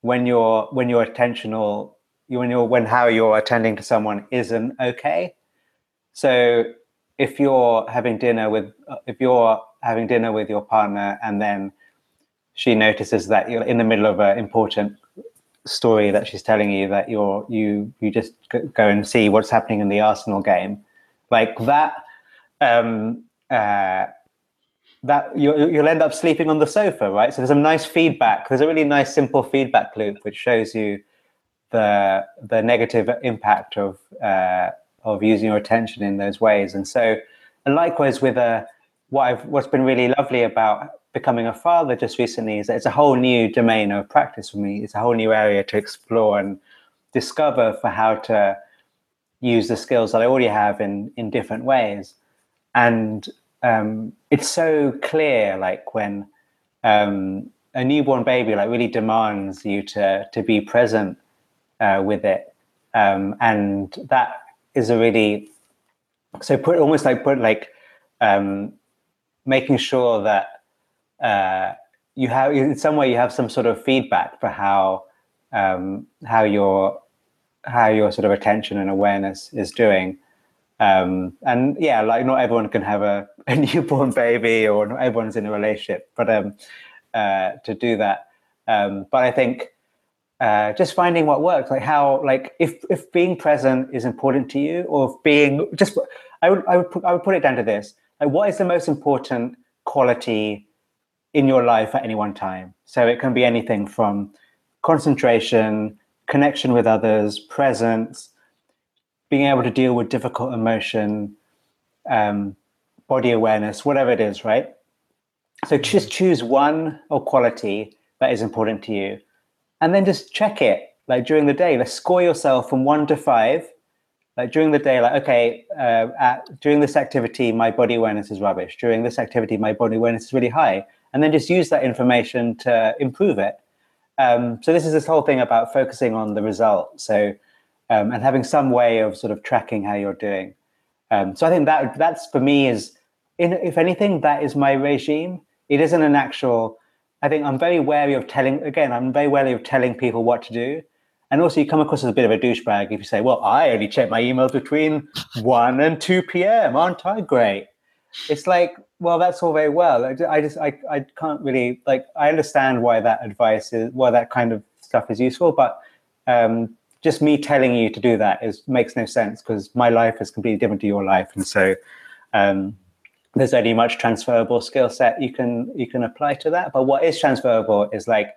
when you're when you're attentional when you're when how you're attending to someone isn't okay. So if you're having dinner with if you're having dinner with your partner and then she notices that you're in the middle of an important story that she's telling you that you're you you just go and see what's happening in the Arsenal game, like that. Um, uh, that you, you'll end up sleeping on the sofa, right? So there's a nice feedback. There's a really nice, simple feedback loop which shows you the the negative impact of uh, of using your attention in those ways. And so, and likewise with a uh, what I've what's been really lovely about becoming a father just recently is that it's a whole new domain of practice for me. It's a whole new area to explore and discover for how to use the skills that I already have in in different ways. And um, it's so clear, like when um, a newborn baby like really demands you to to be present uh, with it, um, and that is a really so put almost like put like um, making sure that uh, you have in some way you have some sort of feedback for how um, how your how your sort of attention and awareness is doing. Um, and yeah, like not everyone can have a, a, newborn baby or not everyone's in a relationship, but um, uh, to do that. Um, but I think uh, just finding what works, like how, like if if being present is important to you, or if being just, I would I would put, I would put it down to this: like what is the most important quality in your life at any one time? So it can be anything from concentration, connection with others, presence, being able to deal with difficult emotion, um, body awareness, whatever it is, right? So just choose one or quality that is important to you and then just check it like during the day. Let's score yourself from one to five. Like during the day, like okay, uh, at, during this activity, my body awareness is rubbish. During this activity, my body awareness is really high, and then just use that information to improve it. Um, so this is this whole thing about focusing on the result. So um, and having some way of sort of tracking how you're doing. Um, so I think that that's for me is, in, if anything, that is my regime. It isn't an actual I think I'm very wary of telling, again, I'm very wary of telling people what to do. And also, you come across as a bit of a douchebag if you say, well, I only check my emails between 1 and 2 p.m. Aren't I great? It's like, well, that's all very well. I just, I, I can't really, like, I understand why that advice is, why that kind of stuff is useful, but um, just me telling you to do that is makes no sense because my life is completely different to your life. And so, um, there's only much transferable skill set you can you can apply to that. But what is transferable is like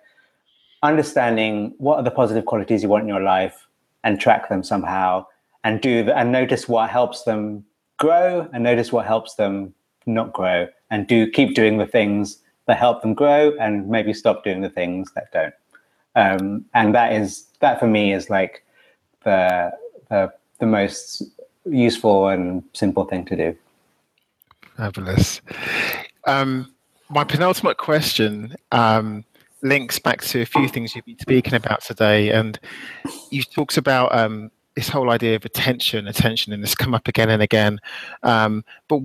understanding what are the positive qualities you want in your life and track them somehow and do and notice what helps them grow and notice what helps them not grow and do keep doing the things that help them grow and maybe stop doing the things that don't. Um, and that is that for me is like the the the most useful and simple thing to do. Fabulous. Um, my penultimate question um, links back to a few things you've been speaking about today, and you talked about um, this whole idea of attention, attention, and this come up again and again. Um, but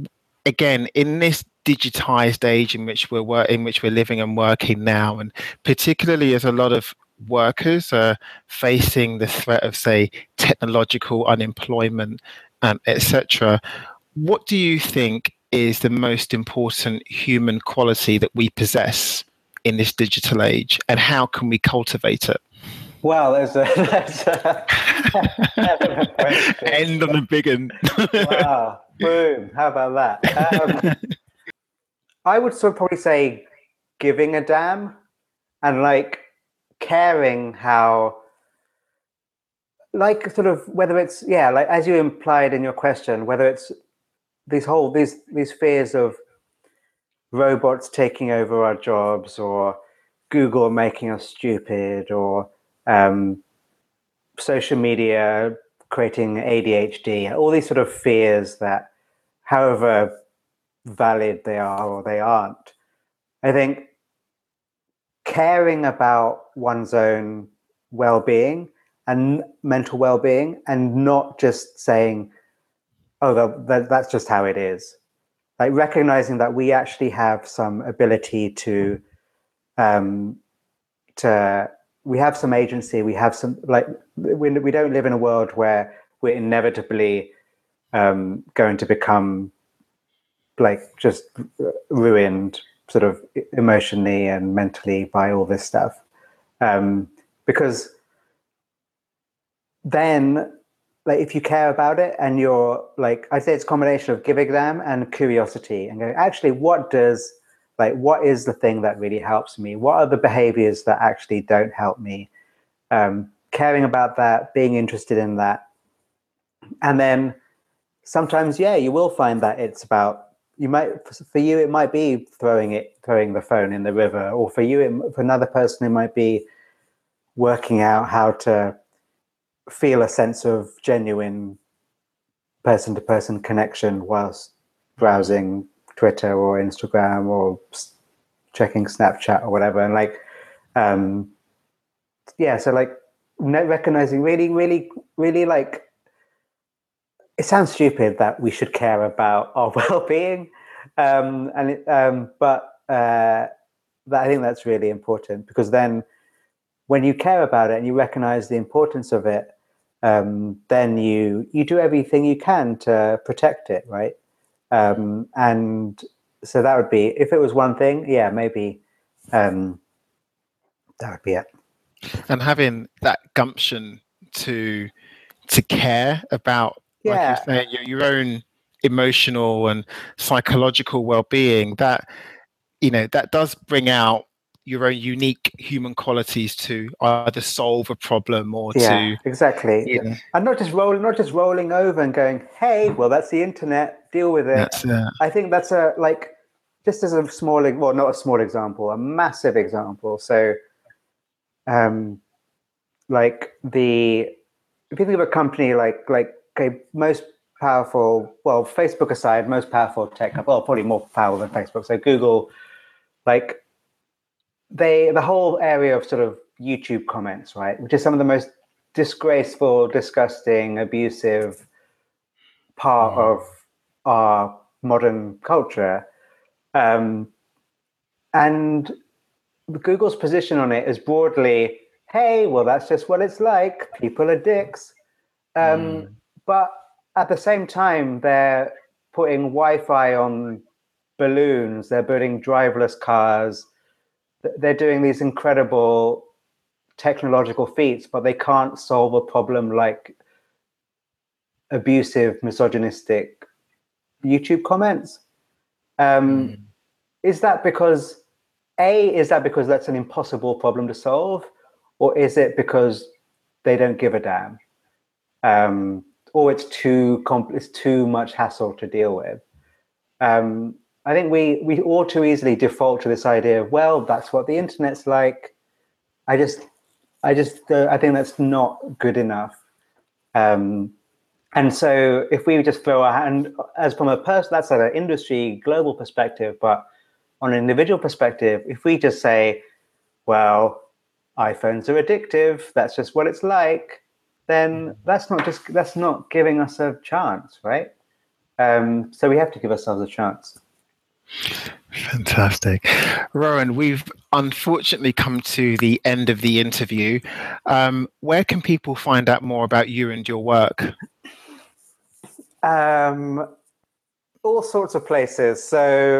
again, in this digitized age in which we're wor- in which we're living and working now, and particularly as a lot of workers are facing the threat of, say, technological unemployment, um, etc. What do you think is the most important human quality that we possess in this digital age, and how can we cultivate it? Well, there's a, that's a, end on a big one. wow, boom! How about that? Um, I would sort of probably say giving a damn and like caring how like sort of whether it's yeah like as you implied in your question whether it's these whole these these fears of robots taking over our jobs or Google making us stupid or um, social media creating ADHD, all these sort of fears that, however valid they are or they aren't, I think caring about one's own well being and mental well being and not just saying, oh, that, that, that's just how it is. Like recognizing that we actually have some ability to um, to we have some agency. We have some like we we don't live in a world where we're inevitably um, going to become like just ruined sort of emotionally and mentally by all this stuff um, because then like if you care about it and you're like i say it's a combination of giving them and curiosity and going actually what does like what is the thing that really helps me? What are the behaviors that actually don't help me? Um, caring about that being interested in that. And then sometimes yeah you will find that it's about you might for you it might be throwing it throwing the phone in the river or for you it, for another person it might be working out how to feel a sense of genuine person to person connection whilst browsing Twitter or Instagram or checking Snapchat or whatever. And like, um, yeah, so like recognizing really, really, really like, it sounds stupid that we should care about our well-being, um, and it, um, but uh, that I think that's really important because then when you care about it and you recognize the importance of it, um, then you you do everything you can to protect it, right? Um, and so that would be if it was one thing, yeah, maybe um, that would be it. And having that gumption to to care about, yeah. like saying, your, your own emotional and psychological well-being, that you know that does bring out your own unique human qualities to either solve a problem or yeah, to exactly. know. and not just rolling not just rolling over and going hey well that's the internet deal with it. Uh, i think that's a like just as a small well not a small example a massive example. So um like the if you think of a company like like okay, most powerful well facebook aside most powerful tech well probably more powerful than facebook. So google like they the whole area of sort of YouTube comments, right, which is some of the most disgraceful, disgusting, abusive part mm. of our modern culture. Um, and Google's position on it is broadly, hey, well, that's just what it's like. People are dicks. Um, mm. But at the same time, they're putting Wi Fi on balloons, they're building driverless cars, they're doing these incredible technological feats, but they can't solve a problem like abusive, misogynistic YouTube comments. Um, mm. Is that because a is that because that's an impossible problem to solve, or is it because they don't give a damn, um, or it's too compl- it's too much hassle to deal with? Um, I think we we all too easily default to this idea of well, that's what the internet's like. I just, I just, uh, I think that's not good enough. Um, and so, if we just throw our hand, as from a person, that's at an industry global perspective, but on an individual perspective, if we just say, well, iPhones are addictive, that's just what it's like, then that's not just that's not giving us a chance, right? Um, so we have to give ourselves a chance. Fantastic. Rohan, we've unfortunately come to the end of the interview. Um, where can people find out more about you and your work? Um, all sorts of places. So,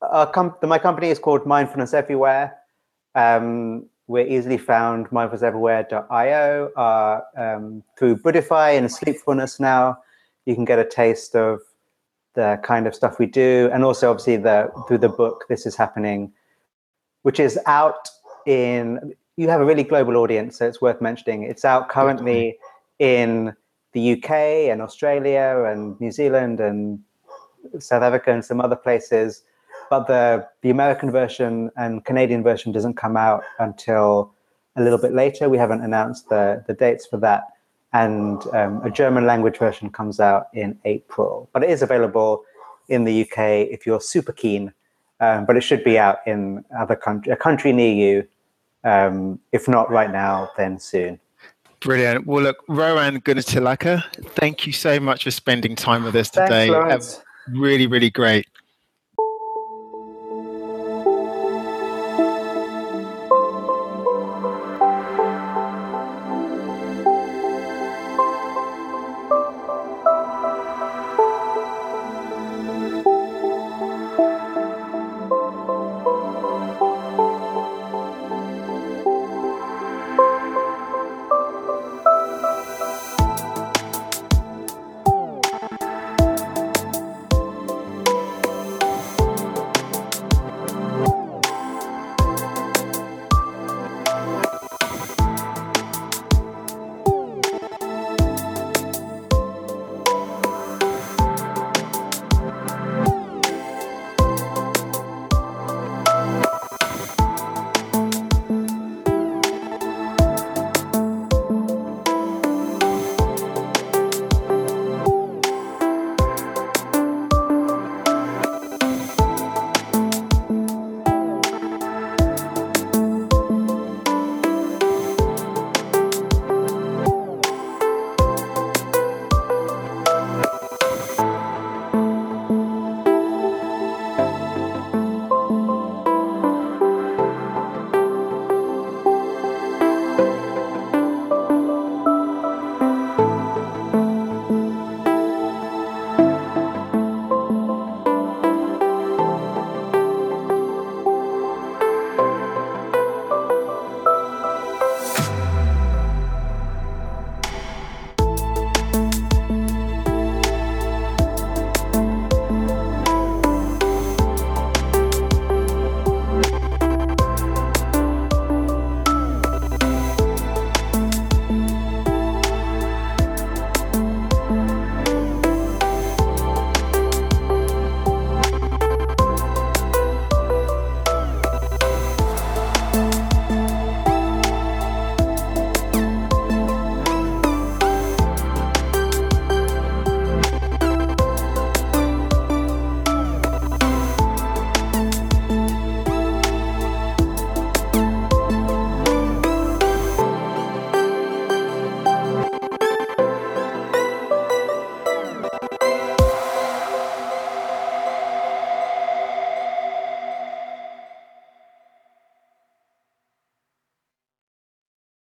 com- my company is called Mindfulness Everywhere. Um, we're easily found mindfulnesseverywhere.io. Uh, um, through Buddhify and Sleepfulness now, you can get a taste of the kind of stuff we do, and also obviously the through the book "This Is Happening," which is out in. You have a really global audience, so it's worth mentioning. It's out currently in the UK and Australia and New Zealand and South Africa and some other places, but the the American version and Canadian version doesn't come out until a little bit later. We haven't announced the the dates for that and um, a German language version comes out in April. But it is available in the UK if you're super keen. Um, but it should be out in other country, a country near you. Um, if not right now, then soon. Brilliant. Well, look, Rohan Gunatillake, thank you so much for spending time with us today. Thanks, really, really great.